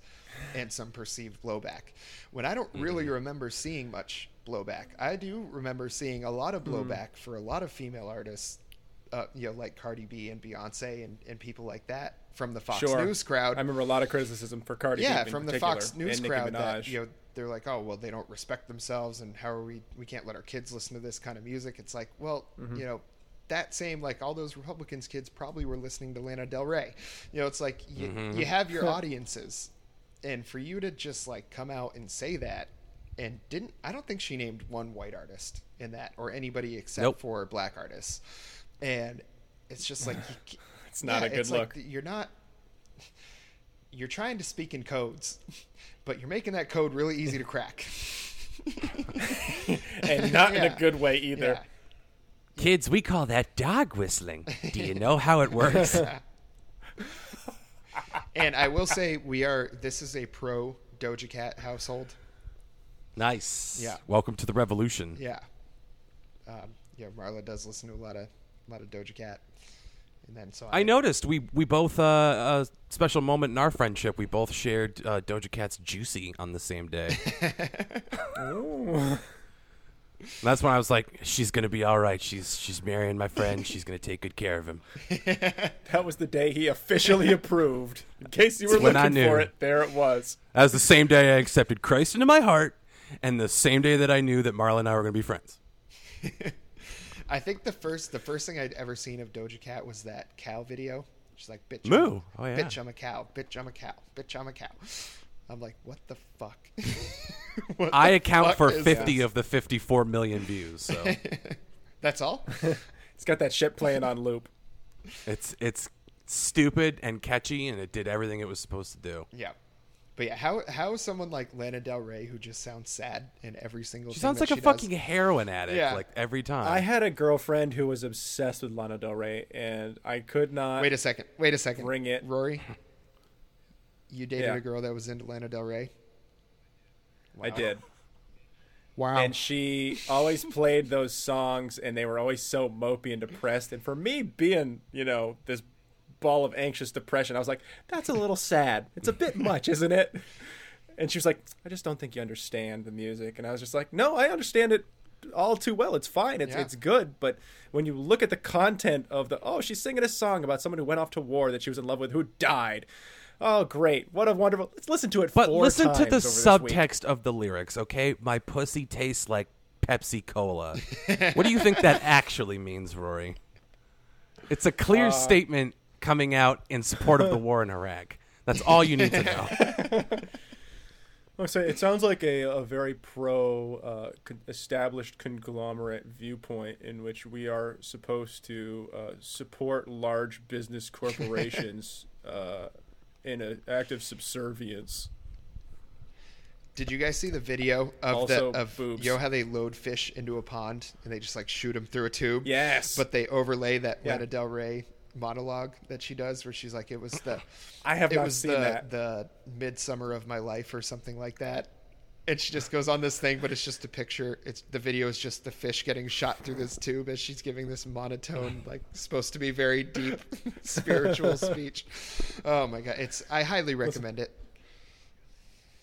and some perceived blowback? When I don't really remember seeing much blowback. I do remember seeing a lot of blowback for a lot of female artists. Uh, you know, like Cardi B and Beyonce and, and people like that from the Fox Sure. News crowd. I remember a lot of criticism for Cardi yeah, B from the Fox News crowd that you know they're like, oh well, they don't respect themselves, and how are we? We can't let our kids listen to this kind of music. It's like, well, Mm-hmm. you know, that same like all those Republicans kids probably were listening to Lana Del Rey. You know, it's like you, Mm-hmm. you have your audiences, and for you to just like come out and say that, and didn't I don't think she named one white artist in that or anybody except Nope. for black artists, and it's just like you, It's not a good it's like look. you're not you're trying to speak in codes, but you're making that code really easy to crack. and not in a good way either. Yeah. Kids, we call that dog whistling. Do you know how it works? And I will say we are this is a pro Doja Cat household. nice. Yeah. Welcome to the revolution. Yeah. Um, yeah, Marla does listen to a lot of a lot of Doja Cat. And then so I noticed we we both uh, a special moment in our friendship. We both shared uh, Doja Cat's "Juicy" on the same day. Ooh. That's when I was like, "She's gonna be all right. She's she's marrying my friend. She's gonna take good care of him." That was the day he officially approved. In case you were That's when I looking for it, there it was. That was the same day I accepted Christ into my heart, and the same day that I knew that Marla and I were gonna be friends. I think the first the first thing I'd ever seen of Doja Cat was that cow video. She's like, "Bitch, Moo. I'm, Oh, yeah. bitch, I'm a cow. Bitch, I'm a cow. Bitch, I'm a cow." I'm like, "What the fuck?" What I the account fuck for fifty this? of the fifty-four million views. So That's all. It's got that shit playing on loop. it's it's stupid and catchy, and it did everything it was supposed to do. yeah, But yeah, how how is someone like Lana Del Rey who just sounds sad in every single She thing sounds that like a she fucking heroin addict, Yeah. like every time. I had a girlfriend who was obsessed with Lana Del Rey, and I could not. Wait a second. Wait a second. Ring it. Rory. You dated Yeah. a girl that was into Lana Del Rey? I did. Wow. and she always played those songs and they were always so mopey and depressed and for me being you know this ball of anxious depression i was like that's a little sad it's a bit much isn't it and she was like i just don't think you understand the music and i was just like no i understand it all too well it's fine it's, Yeah. it's good but when you look at the content of the oh she's singing a song about someone who went off to war that she was in love with who died oh great what a wonderful let's listen to it but listen to the over this week. subtext of the lyrics, okay? My pussy tastes like Pepsi Cola. what do you think that actually means, Rory? It's a clear Uh, statement coming out in support of the war in Iraq. That's all you need to know. So it sounds like a, a very pro uh, con- established conglomerate viewpoint in which we are supposed to uh, support large business corporations uh, in an act of subservience. Did you guys see the video of Also the of boobs. you know how they load fish into a pond and they just like shoot them through a tube? Yes. But they overlay that Yeah. Lana Del Rey monologue that she does where she's like it was the I have it not was seen the that. the midsummer of my life or something like that. And she just goes on this thing, but it's just a picture. It's the video is just the fish getting shot through this tube as she's giving this monotone, like supposed to be very deep spiritual speech. Oh my god, it's I highly recommend it.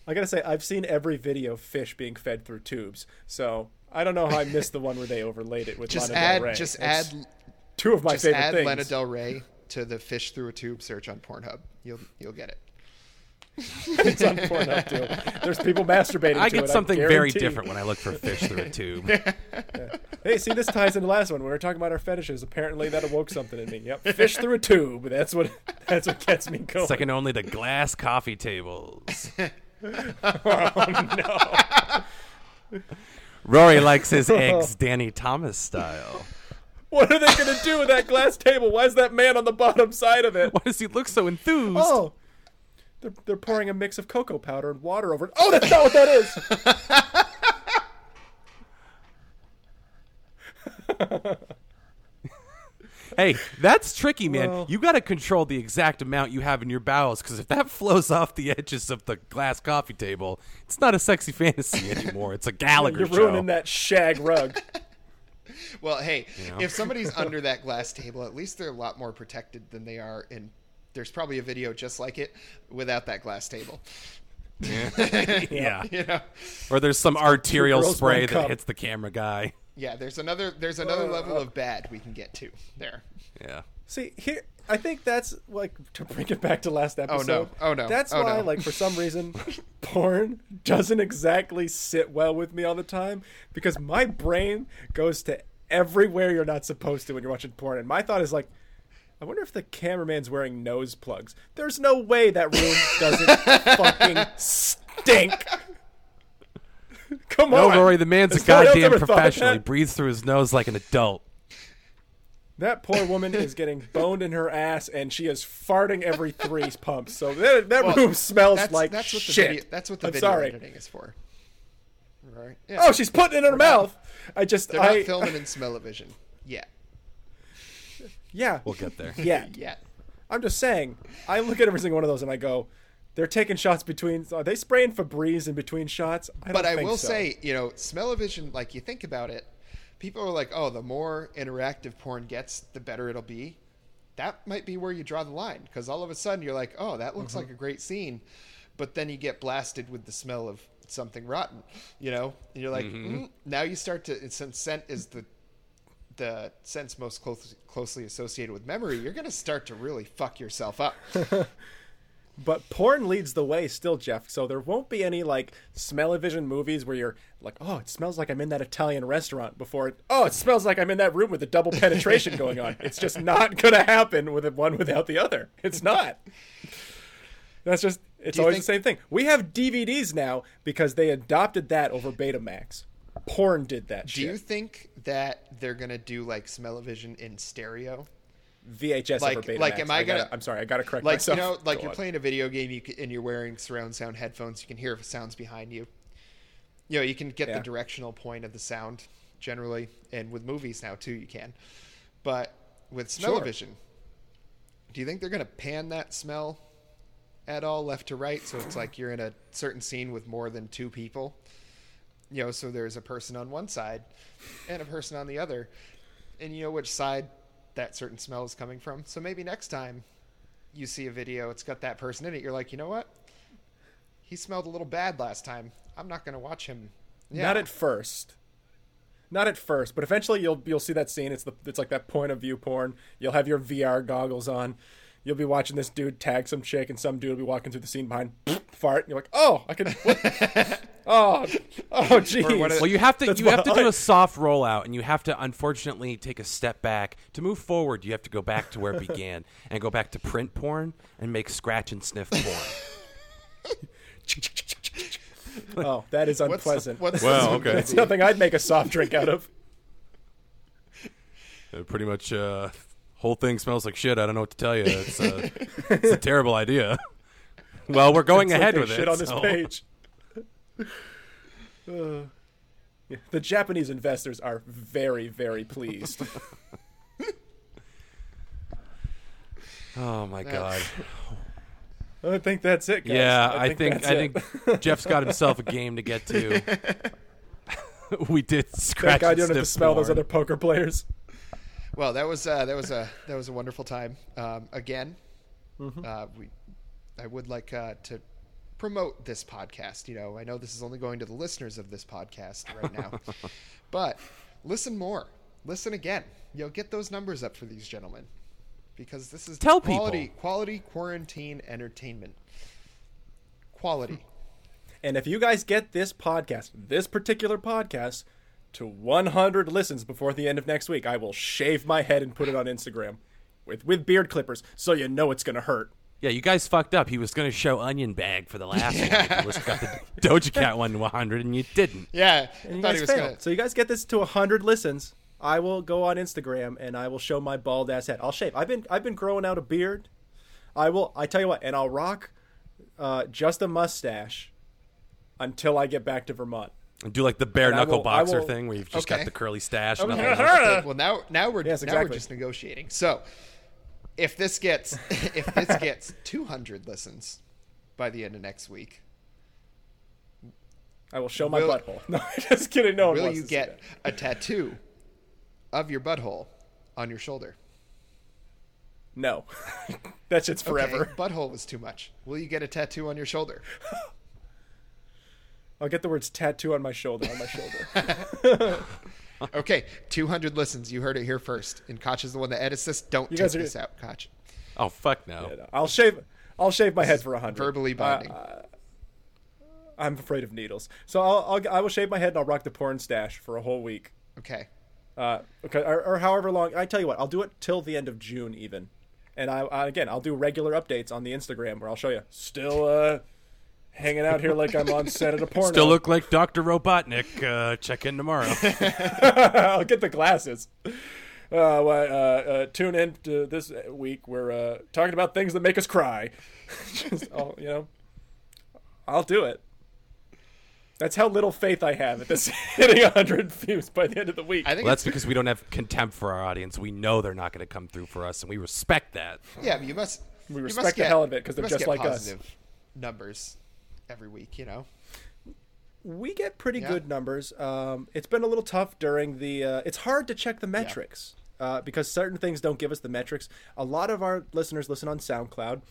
I gotta say, I've seen every video of fish being fed through tubes, so I don't know how I missed the one where they overlaid it with Just Lana add, Del Rey. just It's add, two of my just favorite add things. Lana Del Rey to the fish through a tube search on Pornhub. You'll you'll get it. it's on Pornhub too. There's people masturbating. I to get it, something very different when I look for fish through a tube. Hey, see, this ties into the last one. We were talking about our fetishes. Apparently, that awoke something in me. Yep, fish through a tube. That's what. That's what gets me going. Second only to glass coffee tables. Oh, no. Rory likes his eggs Danny Thomas style. What are they gonna do with that glass table? Why is that man on the bottom side of it? Why does he look so enthused? Oh, they're they're pouring a mix of cocoa powder and water over it. Oh, that's not what that is. Hey, that's tricky, man. Well- you got to control the exact amount you have in your bowels because if that flows off the edges of the glass coffee table, it's not a sexy fantasy anymore. It's a Gallagher show. You're show. ruining that shag rug. Well, hey, know? if somebody's under that glass table, at least they're a lot more protected than they are in. There's probably a video just like it without that glass table. yeah. You know, Or there's some arterial spray that cup. hits the camera guy. yeah. There's another. There's another level of bad we can get to there. Yeah. See here, I think that's like to bring it back to last oh, episode. Oh, no. That's Oh, why, no. like, for some reason, porn doesn't exactly sit well with me all the time because my brain goes to everywhere you're not supposed to when you're watching porn, and my thought is like. I wonder if the cameraman's wearing nose plugs. There's no way that room doesn't fucking stink. Come No, on. Rory, the man's Has a no one else goddamn professional. He breathes through his nose like an adult. That poor woman is getting boned in her ass, and she is farting every three pumps. So that, that Well, room smells That's like that's what the shit. video. That's what the I'm video sorry. editing is for. Right. Yeah. Oh, she's putting it in her They're not- mouth. I just, They're I, not filming in smell-o-vision. Yeah. Yeah, We'll get there. yeah. Yeah. I'm just saying. I look at every single one of those, and I go, they're taking shots between. Are they spraying Febreze in between shots? I don't But I will so. say, you know, smell-o-vision. Like you think about it, people are like, "Oh, the more interactive porn gets, the better it'll be." That might be where you draw the line because all of a sudden you're like, "Oh, that looks Mm-hmm. like a great scene," but then you get blasted with the smell of something rotten, you know, and you're like, mm, now you start to since scent is the the sense most close, closely associated with memory, you're going to start to really fuck yourself up. But porn leads the way still, Geoff. So there won't be any like smell-o-vision movies where you're like, oh, it smells like I'm in that Italian restaurant before. It, oh, it smells like I'm in that room with the double penetration going on. It's just not gonna happen with one without the other. It's not. That's just. It's always think- the same thing. We have DVDs now because they adopted that over Betamax. Porn did that Do shit. you think that they're going to do like smell-o-vision in stereo? VHS Like- over Betamax. like, am I gotta- gonna- I'm sorry, I gotta correct like myself. you know, like Go you're on. playing a video game, you can, and you're wearing surround sound headphones. You can hear sounds behind you. You know, you can get Yeah. the directional point of the sound generally, and with movies now too, you can. But with Sure. smell-o-vision, do you think they're going to pan that smell at all, left to right? So it's like you're in a certain scene with more than two people. You know, so there's a person on one side and a person on the other, and you know which side that certain smell is coming from. So maybe next time you see a video, it's got that person in it. You're like, you know what? He smelled a little bad last time. I'm not going to watch him. Yeah. Not at first. Not at first, but eventually you'll you'll see that scene. It's the it's like that point of view porn. You'll have your VR goggles on. You'll be watching this dude tag some chick, and some dude will be walking through the scene behind fart. And you're like, oh, I can. What? oh, oh, jeez. Well, you have to That's you have to why- do a soft rollout, and you have to unfortunately take a step back to move forward. You have to go back to where it began and go back to print porn and make scratch and sniff porn. oh, that is What's unpleasant. what's Well, okay. That's nothing I'd make a soft drink out of. Uh, pretty much, uh, whole thing smells like shit. I don't know what to tell you. It's, uh, it's a terrible idea. Well, we're going It's like ahead they with shit it. on this so- page. Uh, yeah, the Japanese investors are very, very pleased. Oh my god. I think that's it. Guys. Yeah, I think that's I think Geoff's got himself a game to get to. we did scratch Thank God you don't have to sniff smell those other poker players. Well, that was uh, that was a that was a wonderful time. Um, again, Mm-hmm. uh, we I would like uh, to promote this podcast. You know, I know this is only going to the listeners of this podcast right now, but listen more, listen again. You know, get those numbers up for these gentlemen because this is Tell quality people. quality quarantine entertainment. Quality. And if you guys get this podcast, this particular podcast, to 100 listens before the end of next week, I will shave my head and put it on Instagram with with beard clippers, so you know it's gonna hurt. Yeah, you guys fucked up. He was going to show Onion Bag for the last one. You just got the Doja Cat one to 100, and you didn't. Yeah, And you thought guys he was failed. gonna. So you guys get this to 100 listens. I will go on Instagram and I will show my bald ass head. I'll shave. I've been I've been growing out a beard. I will. I tell you what, and I'll rock uh, just a mustache until I get back to Vermont. And do like the bare And knuckle will- boxer will- thing where you've just Okay. got the curly stash. Okay, Well, now now we're Yes, now we're just negotiating. So, if this gets if this gets 200 listens by the end of next week, I will show my Will- butthole. No, I just kidding. No will you get a tattoo of your butthole on your shoulder? No, that shit's forever. Okay, butthole was too much. Will you get a tattoo on your shoulder? I'll get the words tattoo on my shoulder. On my shoulder. Okay, 200 listens. You heard it here first. And Koch is the one that edits this. Don't You take guys are- this out, Koch. Oh, fuck no. Yeah, no, I'll shave. I'll shave my head for a hundred. Verbally binding. I'm afraid of needles, so I'll, I'll I will shave my head and I'll rock the porn stash for a whole week. okay. Uh, okay, or, or however long. I tell you what, I'll do it till the end of June even, and I, I again I'll do regular updates on the Instagram where I'll show you still uh, hanging out here like I'm on set at a porno. Still look like Dr. Robotnik. Uh, check in tomorrow. I'll get the glasses. Uh, well, uh, uh, tune in to this week. We're uh, talking about things that make us cry. Just, I'll, you know, I'll do it. That's how little faith I have at this hitting 100 views by the end of the week. I think well, that's because we don't have contempt for our audience. We know they're not going to come through for us, and we respect that. Yeah, but you must. We you respect must the get- hell of it because they're just get like us. Numbers every week, you know. we get pretty Yeah. good numbers. Um, it's been a little tough during the. Uh, it's hard to check the metrics uh, because certain things don't give us the metrics. A lot of our listeners listen on SoundCloud,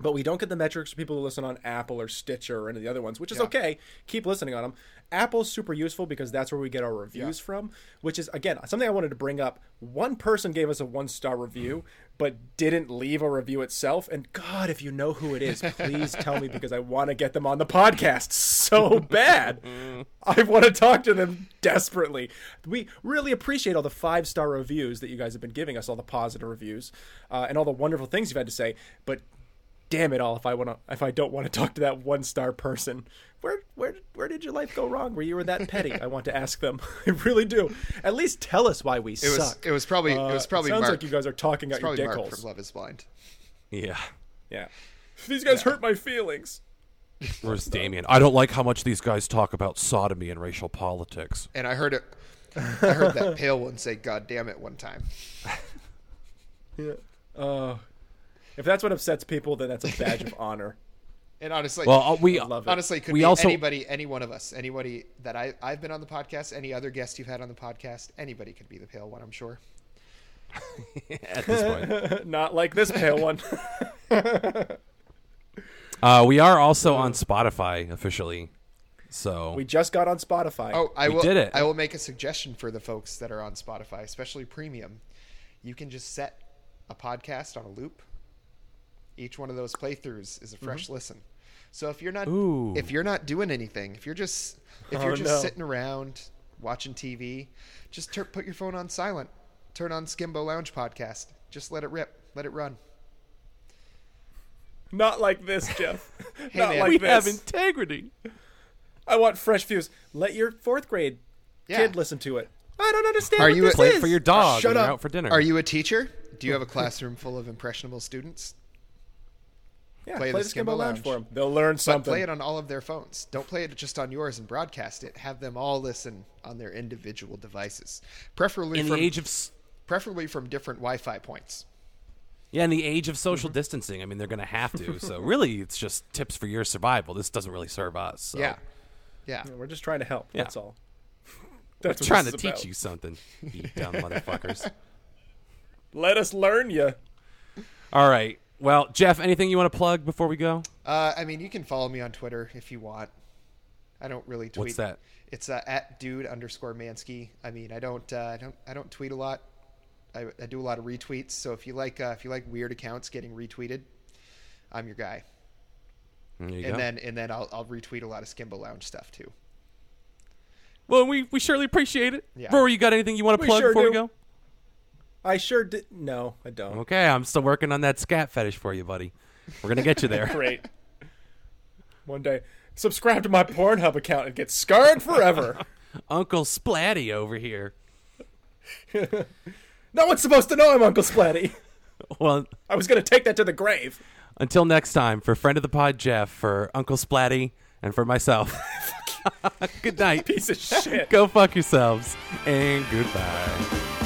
but we don't get the metrics for people who listen on Apple or Stitcher or any of the other ones, which is Yeah. okay. Keep listening on them. Apple's super useful because that's where we get our reviews Yeah. from, which is again something I wanted to bring up. One person gave us a one star review, but didn't leave a review itself. And God, if you know who it is, please tell me because I want to get them on the podcast so bad. I want to talk to them desperately. We really appreciate all the five star reviews that you guys have been giving us, all the positive reviews, uh, and all the wonderful things you've had to say. But damn it all if I want to if I don't want to talk to that one star person. Where where where where did your life go wrong? Where you were that petty? I want to ask them. I really do. At least tell us why we It was suck. it was probably Uh, it was probably sounds Mark. like you guys are talking it's out your probably dick Mark holes. from Love Is Blind. Yeah. Yeah. These guys hurt my feelings. Where's Damian? I don't like how much these guys talk about sodomy and racial politics. And I heard it. I heard that pale one say "God damn it" one time. Yeah. Uh, if that's what upsets people, then that's a badge of honor. And honestly, Well, uh, we love it. honestly, it could we be also- anybody, any one of us, anybody that I I've been on the podcast, any other guest you've had on the podcast, anybody could be the pale one. I'm sure. at this point. Not like this pale one. Uh, we are also on Spotify officially. So we just got on Spotify. Oh, I We will. did it. I will make a suggestion for the folks that are on Spotify, especially premium. You can just set a podcast on a loop. Each one of those playthroughs is a fresh mm-hmm. listen. So if you're not Ooh. if you're not doing anything, if you're just if you're Oh, just no. sitting around watching TV, just tur put your phone on silent. Turn on Skimbo Lounge podcast. Just let it rip. Let it run. Not like this, Geoff. Hey, Not man. like we this. have integrity. I want fresh views. Let your fourth grade Yeah. kid listen to it. I don't understand. Are what you this a- Play is. it for your dog Shut up. you're out for dinner. Are you a teacher? Do you have a classroom full of impressionable students? Yeah, play play, the the Skimbo Skimbo Lounge Lounge. for them. They'll learn But something. play it on all of their phones. Don't play it just on yours and broadcast it. Have them all listen on their individual devices, preferably in from the age of preferably from different Wi-Fi points. yeah, in the age of social mm-hmm. distancing, I mean, they're going to have to. So really, it's just tips for your survival. This doesn't really serve us. So. Yeah, yeah. We're just trying to help. Yeah. That's all. That's what trying to teach about. you something, you dumb motherfuckers. Let us learn you. All right. Well, Geoff, anything you want to plug before we go? Uh, I mean, you can follow me on Twitter if you want. I don't really tweet. What's that? It's uh, at dude underscore Mansky. I mean, I don't, uh, I don't, I don't tweet a lot. I, I do a lot of retweets. So if you like, uh, if you like weird accounts getting retweeted, I'm your guy. There you and go. then, and then I'll, I'll retweet a lot of Skimbo Lounge stuff too. well, we, we surely appreciate it. Yeah. Rory, you got anything you want to We plug sure before we go? I sure did. No, I don't. Okay, I'm still working on that scat fetish for you, buddy. We're gonna get you there. Great. One day, subscribe to my Pornhub account and get scarred forever. Uncle Splatty over here. no one's supposed to know I'm Uncle Splatty. Well, I was going to take that to the grave. until next time, for friend of the pod Geoff, for Uncle Splatty, and for myself. Good night. Piece of shit. Go fuck yourselves, and goodbye.